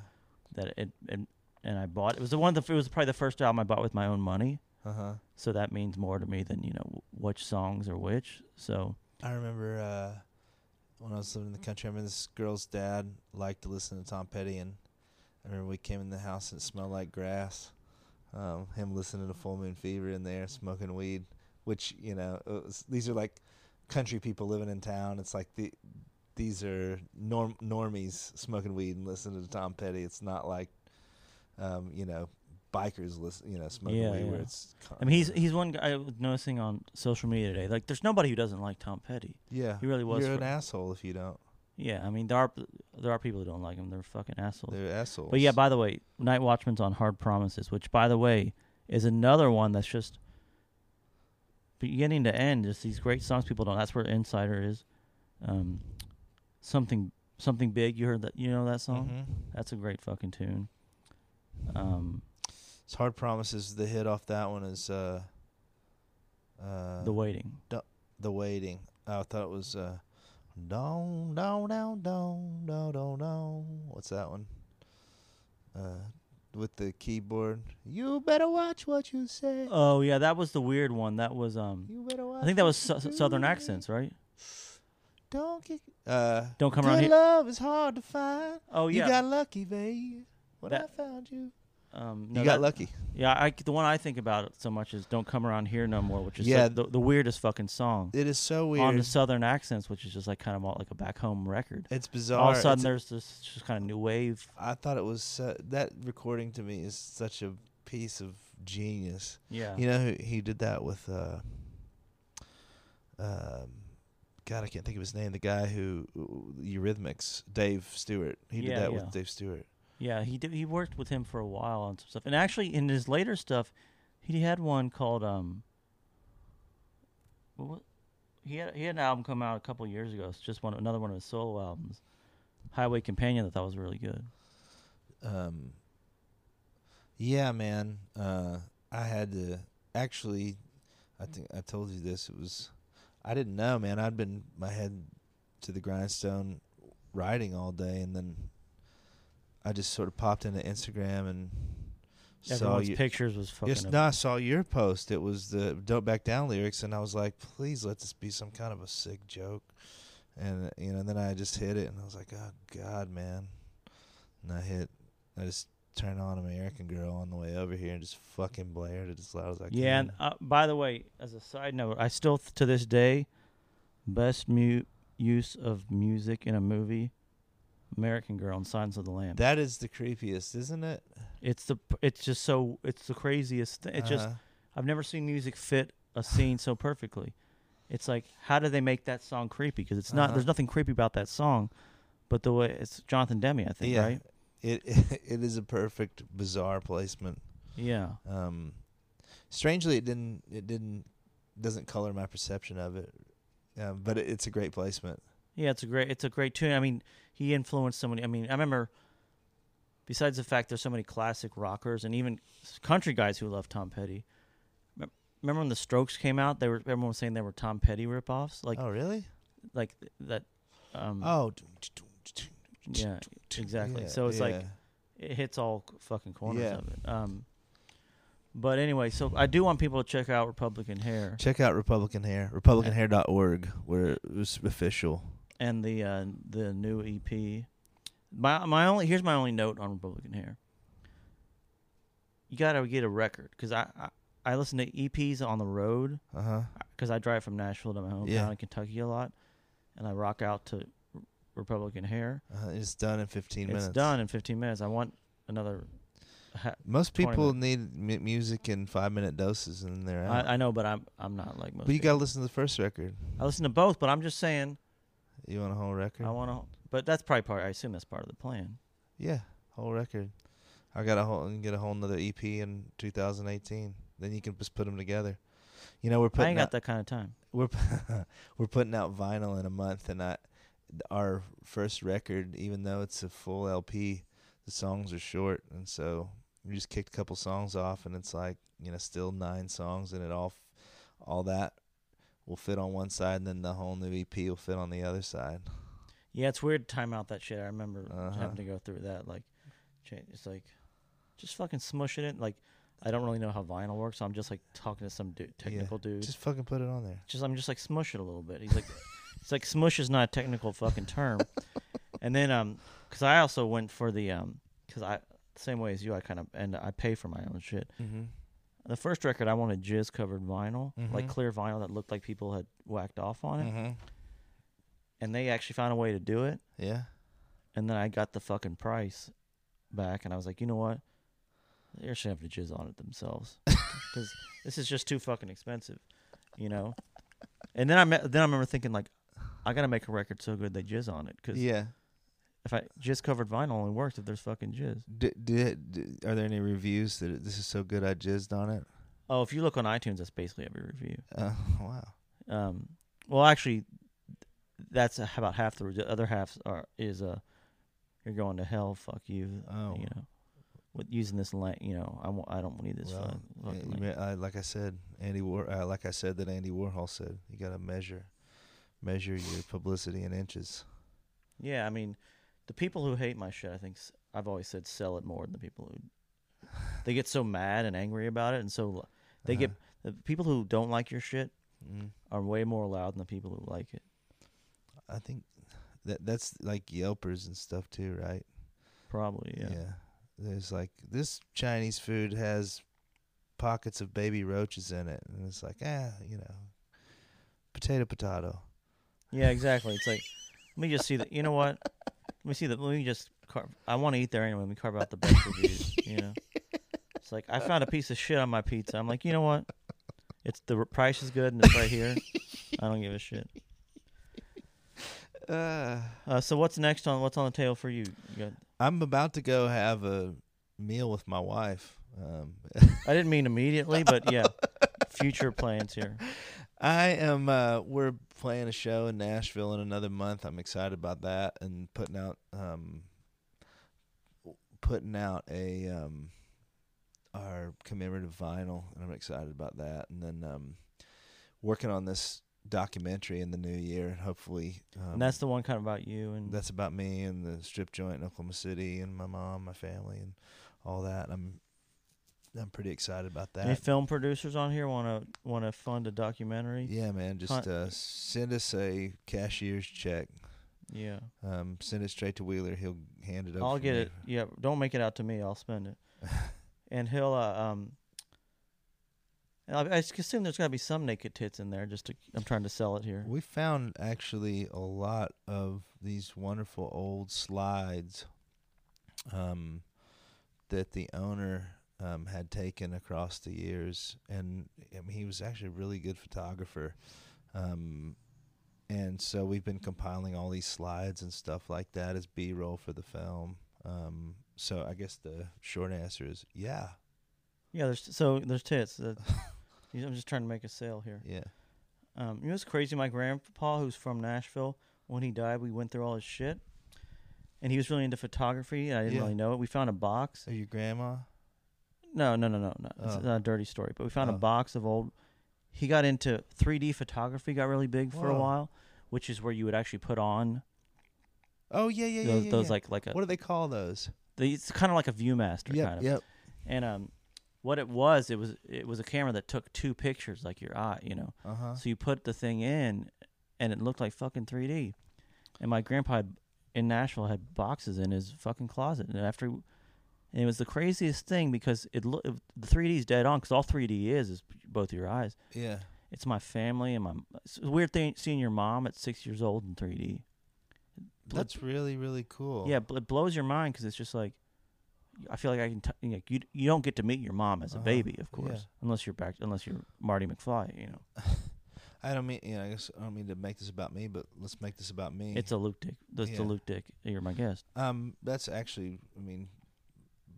Speaker 2: That it, it and I bought it was the one that it was probably the first album I bought with my own money.
Speaker 4: Uh huh.
Speaker 2: So that means more to me than you know which songs are which. So
Speaker 4: I remember uh, when I was living in the country. I remember this girl's dad liked to listen to Tom Petty, and I remember we came in the house and it smelled like grass. Um, him listening to Full Moon Fever in there, smoking weed, which you know, was, these are like country people living in town. It's like the these are norm normies smoking weed and listening to Tom Petty. It's not like um, you know bikers listen, you know, smoking
Speaker 2: Yeah,
Speaker 4: weed where
Speaker 2: yeah.
Speaker 4: it's.
Speaker 2: I mean, he's he's one guy I was noticing on social media today. Like, there's nobody who doesn't like Tom Petty.
Speaker 4: yeah,
Speaker 2: he really was
Speaker 4: You're an asshole if you don't.
Speaker 2: Yeah, I mean there are there are people who don't like him. They're fucking assholes.
Speaker 4: They're assholes.
Speaker 2: But yeah, by the way, Night Watchman's on Hard Promises, which by the way is another one that's just beginning to end. Just these great songs people don't. That's where Insider is. Um, something something big. You heard that? You know that song?
Speaker 4: Mhm.
Speaker 2: That's a great fucking tune. Um,
Speaker 4: It's hard promises. The hit off that one is uh, uh,
Speaker 2: the waiting.
Speaker 4: the waiting. Oh, I thought it was uh, down, down, down, down, down, down, down. What's that one? Uh, with the keyboard. You better watch what you say.
Speaker 2: Oh yeah, that was the weird one. That was um,
Speaker 4: You better watch.
Speaker 2: I think that was su- Southern accents, right?
Speaker 4: Don't get. Uh,
Speaker 2: Don't come around here-
Speaker 4: love is hard to find.
Speaker 2: Oh
Speaker 4: You
Speaker 2: yeah.
Speaker 4: got lucky, babe. When
Speaker 2: That-
Speaker 4: I found you.
Speaker 2: Um, no,
Speaker 4: you got
Speaker 2: that-
Speaker 4: lucky.
Speaker 2: Yeah, I the one I think about so much is "Don't Come Around Here No More," which is
Speaker 4: Yeah.
Speaker 2: like the, the weirdest fucking song
Speaker 4: It is so weird.
Speaker 2: on the Southern accents, which is just like kind of like a back home record.
Speaker 4: it's bizarre.
Speaker 2: All of a sudden,
Speaker 4: It's-
Speaker 2: there's this just kind of new wave.
Speaker 4: I thought it was uh, that recording to me is such a piece of genius.
Speaker 2: Yeah,
Speaker 4: You know, he, he did that with, uh, um, God, I can't think of his name. The guy who Eurythmics, Dave Stewart. He did
Speaker 2: Yeah,
Speaker 4: that
Speaker 2: yeah.
Speaker 4: with Dave Stewart.
Speaker 2: Yeah. He did, he worked with him for a while on some stuff, and actually in his later stuff, he had one called um. What? He had he had an album come out a couple years ago. It's just one another one of his solo albums, Highway Companion. That thought was really good.
Speaker 4: Um, yeah, man. Uh, I had to actually. I think I told you this. It was. I didn't know, man. I'd been my head to the grindstone, writing all day, and then I just sort of popped into Instagram and saw
Speaker 2: Everyone's
Speaker 4: you.
Speaker 2: pictures was fucking.
Speaker 4: Yes, no, I saw your post. It was the "Don't Back Down" lyrics, and I was like, "Please let this be some kind of a sick joke." And you know, and then I just hit it, and I was like, "Oh God, man!" And I hit, I just turned on American Girl on the way over here, and just fucking blared it as loud as I
Speaker 2: Yeah,
Speaker 4: can.
Speaker 2: and uh, by the way, as a side note, I still th- to this day, best mu- use of music in a movie, American Girl and Silence of the Lambs.
Speaker 4: that is the creepiest, isn't it?
Speaker 2: it's the it's just so it's the craziest thing. It's just
Speaker 4: Uh-huh.
Speaker 2: I've never seen music fit a scene so perfectly. It's like how do they make that song creepy? Because it's not
Speaker 4: Uh-huh.
Speaker 2: there's nothing creepy about that song, but the way it's Jonathan Demme, I think,
Speaker 4: yeah,
Speaker 2: right?
Speaker 4: it it is a perfect bizarre placement.
Speaker 2: Yeah.
Speaker 4: Um, strangely, it didn't it didn't doesn't color my perception of it, um, but it, it's a great placement.
Speaker 2: Yeah, it's a great it's a great tune. I mean, he influenced so many. I mean, I remember. Besides the fact there's so many classic rockers and even country guys who love Tom Petty. Remember when the Strokes came out? They were everyone was saying they were Tom Petty ripoffs, like
Speaker 4: oh, really?
Speaker 2: like that. Um,
Speaker 4: Oh,
Speaker 2: yeah, exactly.
Speaker 4: Yeah,
Speaker 2: so it's like it hits all fucking corners
Speaker 4: Yeah.
Speaker 2: of it. Um, but anyway, so I do want people to check out Republican Hair
Speaker 4: check out Republican Hair, RepublicanHair.org, where it was official.
Speaker 2: And the uh, the new EP. My my only here's my only note on Republican Hair. You gotta get a record because I, I I listen to EPs on the road
Speaker 4: Uh huh.
Speaker 2: because I drive from Nashville to my hometown
Speaker 4: Yeah.
Speaker 2: in Kentucky a lot, and I rock out to Republican Hair.
Speaker 4: Uh, it's done in 15
Speaker 2: it's
Speaker 4: minutes.
Speaker 2: It's done in 15 minutes. I want another. Ha-
Speaker 4: Most
Speaker 2: 20
Speaker 4: people need mu- music in five minute doses, and they're out.
Speaker 2: I, I know, but I'm I'm not like most.
Speaker 4: but you
Speaker 2: people.
Speaker 4: gotta listen to the first record.
Speaker 2: I listen to both, but I'm just saying
Speaker 4: You want a whole record?
Speaker 2: I want to. But that's probably part. I assume that's part of the plan.
Speaker 4: yeah, whole record. I got a whole and get a whole another EP in 2018. Then you can just put them together. You know, we're
Speaker 2: I
Speaker 4: putting
Speaker 2: ain't
Speaker 4: out,
Speaker 2: got that kind of time.
Speaker 4: we're we're putting out vinyl in a month, and I our first record, even though it's a full LP, the songs are short, and so we just kicked a couple songs off, and it's like you know still nine songs, and it all all that will fit on one side, and then the whole new EP will fit on the other side.
Speaker 2: Yeah, it's weird to time out that shit. I remember
Speaker 4: Uh-huh.
Speaker 2: having to go through that. Like, it's like, just fucking smush it in. Like, I don't really know how vinyl works, so I'm just like talking to some dude, technical dude. Just,
Speaker 4: fucking put it on there.
Speaker 2: Just I'm just like smush it a little bit. He's like, it's like smush is not a technical fucking term. and then um, because I also went for the um, because I same way as you, I kind of and I pay for my own shit.
Speaker 4: Mm-hmm.
Speaker 2: The first record I wanted jizz covered vinyl, like
Speaker 4: Mhm.
Speaker 2: clear vinyl that looked like people had whacked off on it,
Speaker 4: Mm-hmm.
Speaker 2: and they actually found a way to do it.
Speaker 4: Yeah.
Speaker 2: And then I got the fucking price back, and I was like, you know what? They should have to jizz on it themselves because this is just too fucking expensive, you know. And then I me- then I remember thinking like, I gotta make a record so good they jizz on it because
Speaker 4: Yeah.
Speaker 2: If I jizz covered vinyl only works if there's fucking jizz.
Speaker 4: D- d- d- are there any reviews that this is so good I jizzed on it?
Speaker 2: Oh, if you look on iTunes, that's basically every review.
Speaker 4: Uh, wow.
Speaker 2: Um, well, actually, that's about half the. The other half are is uh, you're going to hell. Fuck you.
Speaker 4: Oh.
Speaker 2: you know, with using this land. You know, I won't, I don't need this.
Speaker 4: Well,
Speaker 2: fuck-
Speaker 4: yeah,
Speaker 2: fucking
Speaker 4: you
Speaker 2: land.
Speaker 4: may- I, like I said, Andy War. Uh, like I said that Andy Warhol said, you got to measure, measure your publicity in inches.
Speaker 2: Yeah, I mean, the people who hate my shit, I think s- I've always said sell it more than the people who they get so mad and angry about it, and so they get
Speaker 4: Uh-huh.
Speaker 2: the people who don't like your shit
Speaker 4: Mm.
Speaker 2: are way more loud than the people who like it.
Speaker 4: I think that that's like Yelpers and stuff too, right?
Speaker 2: Probably, yeah. yeah.
Speaker 4: There's like this Chinese food has pockets of baby roaches in it, and it's like, ah, you know, potato, potato.
Speaker 2: Yeah, exactly. It's like, let me just see that. You know what? Let me see that. Let me just carve. I want to eat there anyway. Let me carve out the best reviews. You know, it's like I found a piece of shit on my pizza. I'm like, you know what? It's the price is good and it's right here. I don't give a shit.
Speaker 4: Uh,
Speaker 2: Uh, so what's next on what's on the table for you? you got,
Speaker 4: I'm about to go have a meal with my wife. Um,
Speaker 2: I didn't mean immediately, but yeah, future plans here.
Speaker 4: I am. Uh, we're playing a show in Nashville in another month. I'm excited about that and putting out, um, putting out a um, our commemorative vinyl, and I'm excited about that. And then um, working on this documentary in the new year, and hopefully, um,
Speaker 2: And that's the one kind of about you and
Speaker 4: that's about me and the strip joint in Oklahoma City and my mom, my family, and all that. I'm I'm pretty excited about that.
Speaker 2: any film producers on here want to want to fund a documentary?
Speaker 4: Yeah, man. Just
Speaker 2: Hunt-
Speaker 4: uh, send us a cashier's check.
Speaker 2: Yeah.
Speaker 4: Um, send it straight to Wheeler. He'll hand it over.
Speaker 2: I'll get
Speaker 4: me.
Speaker 2: it. Yeah, don't make it out to me. I'll spend it. and he'll uh, um. I, I assume there's got to be some naked tits in there. Just to, I'm trying to sell it here.
Speaker 4: We found actually a lot of these wonderful old slides um, that the owner um, had taken across the years, and I mean, he was actually a really good photographer. Um, and so we've been compiling all these slides and stuff like that as B-roll for the film. Um, so I guess the short answer is yeah,
Speaker 2: Yeah, there's so there's tits. I'm just trying to make a sale here.
Speaker 4: yeah.
Speaker 2: Um, you know what's crazy? My grandpa, who's from Nashville, when he died, we went through all his shit, and he was really into photography. I didn't
Speaker 4: Yeah.
Speaker 2: really know it. We found a box.
Speaker 4: So your grandma?
Speaker 2: No, no, no, no, no. It's
Speaker 4: Oh.
Speaker 2: not a dirty story. But we found
Speaker 4: Oh.
Speaker 2: a box of old. He got into 3D photography. Got really big for a
Speaker 4: Whoa.
Speaker 2: while, which is where you would actually put on
Speaker 4: Oh yeah, yeah, yeah.
Speaker 2: those,
Speaker 4: yeah,
Speaker 2: those
Speaker 4: yeah.
Speaker 2: like like a.
Speaker 4: what do they call those?
Speaker 2: the- it's kind of like a ViewMaster
Speaker 4: Yep,
Speaker 2: kind of.
Speaker 4: yep.
Speaker 2: And um, what it was, it was it was a camera that took two pictures, like your eye, you know.
Speaker 4: Uh huh.
Speaker 2: So you put the thing in, and it looked like fucking 3D. And my grandpa had, in Nashville had boxes in his fucking closet, and after, and it was the craziest thing because it look the 3D is dead on because all 3D is is both your eyes.
Speaker 4: Yeah.
Speaker 2: It's my family and my. It's a weird thing seeing your mom at six years old in 3D.
Speaker 4: That's really really cool.
Speaker 2: Yeah, but it blows your mind because it's just like, I feel like I can. T- like you, you don't get to meet your mom as a
Speaker 4: Uh-huh,
Speaker 2: baby, of
Speaker 4: yeah.
Speaker 2: course, unless you're back, unless you're Marty McFly. You know,
Speaker 4: I don't mean you know I guess I don't mean to make this about me, but let's make this about me.
Speaker 2: it's a Luke Dick. That's
Speaker 4: Yeah.
Speaker 2: the Luke Dick. You're my guest.
Speaker 4: um that's actually I mean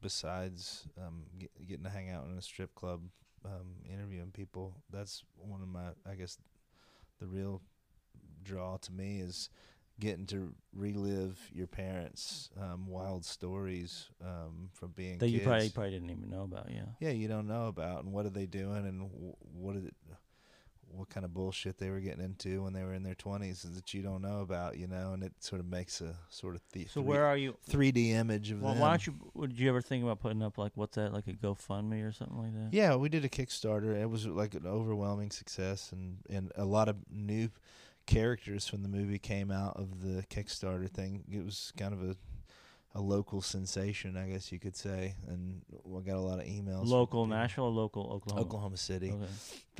Speaker 4: besides um get, getting to hang out in a strip club um interviewing people that's one of my I guess the real draw to me is getting to relive your parents um wild stories um from being
Speaker 2: that you
Speaker 4: kids.
Speaker 2: probably probably didn't even know about. Yeah.
Speaker 4: yeah, you don't know about and what are they doing and wh- what is it, what kind of bullshit they were getting into when they were in their twenties that you don't know about, you know, and it sort of makes a sort of the
Speaker 2: So where are you?
Speaker 4: three D image of
Speaker 2: Well,
Speaker 4: them.
Speaker 2: why don't you? Would you ever think about putting up like what's that? Like a GoFundMe or something like that?
Speaker 4: Yeah, we did a Kickstarter. It was like an overwhelming success, and and a lot of new characters from the movie came out of the Kickstarter thing. It was kind of a a local sensation, I guess you could say, and we got a lot of emails.
Speaker 2: Local. Nashville, or local Oklahoma.
Speaker 4: Oklahoma City.
Speaker 2: Okay.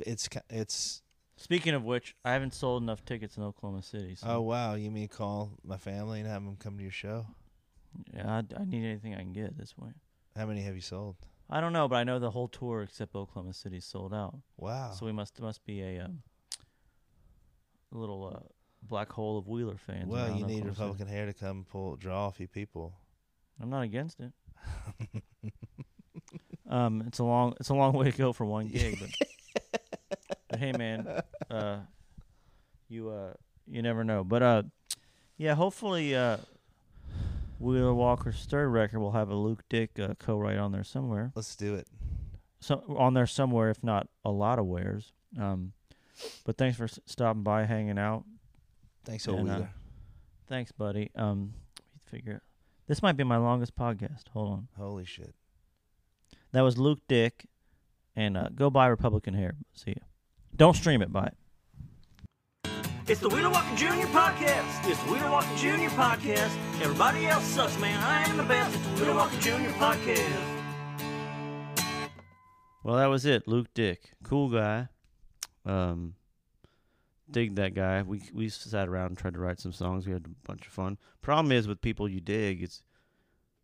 Speaker 4: It's it's
Speaker 2: Speaking of which, I haven't sold enough tickets in Oklahoma City. So
Speaker 4: oh wow, you mean call my family and have them come to your show?
Speaker 2: yeah, I, I need anything I can get at this point.
Speaker 4: How many have you sold?
Speaker 2: I don't know, but I know the whole tour except Oklahoma City sold out.
Speaker 4: Wow.
Speaker 2: So we must must be a um, little uh, black hole of Wheeler fans.
Speaker 4: well, you need Republican hair to come pull draw a few people.
Speaker 2: I'm not against it. um, it's a long it's a long way to go for one gig, but, but hey, man, uh, you uh, you never know. But uh, yeah, hopefully uh, Wheeler Walker's third record will have a Luke Dick uh, co-write on there somewhere.
Speaker 4: Let's do it.
Speaker 2: So on there somewhere, if not a lot of wares. Um, but thanks for s- stopping by, hanging out.
Speaker 4: Thanks, old
Speaker 2: And, uh, Thanks, buddy. Um, figure this might be my longest podcast. Hold on.
Speaker 4: Holy shit.
Speaker 2: That was Luke Dick, and uh, go buy Republican Hair. See ya. Don't stream it. Buy it.
Speaker 1: It's the Wheeler Walker Jr. podcast. It's the Wheeler Walker Jr. podcast. Everybody else sucks, man. I am the best. It's the Wheeler Walker Jr. podcast.
Speaker 2: Well, that was it. Luke Dick, cool guy. Um, dig that guy. We we sat around and tried to write some songs. We had a bunch of fun. Problem is with people you dig, it's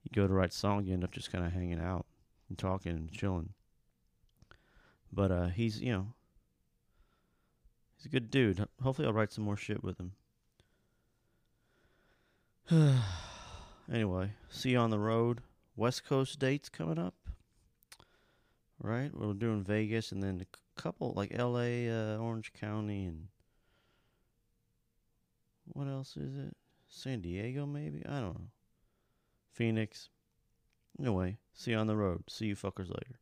Speaker 2: you go to write a song, you end up just kind of hanging out and talking and chilling. But uh, he's you know he's a good dude. Hopefully, I'll write some more shit with him. anyway, see you on the road. West Coast dates coming up right? We're doing Vegas and then a couple like L.A., uh, Orange County, and what else is it? San Diego, maybe? I don't know. Phoenix. Anyway, see you on the road. See you fuckers later.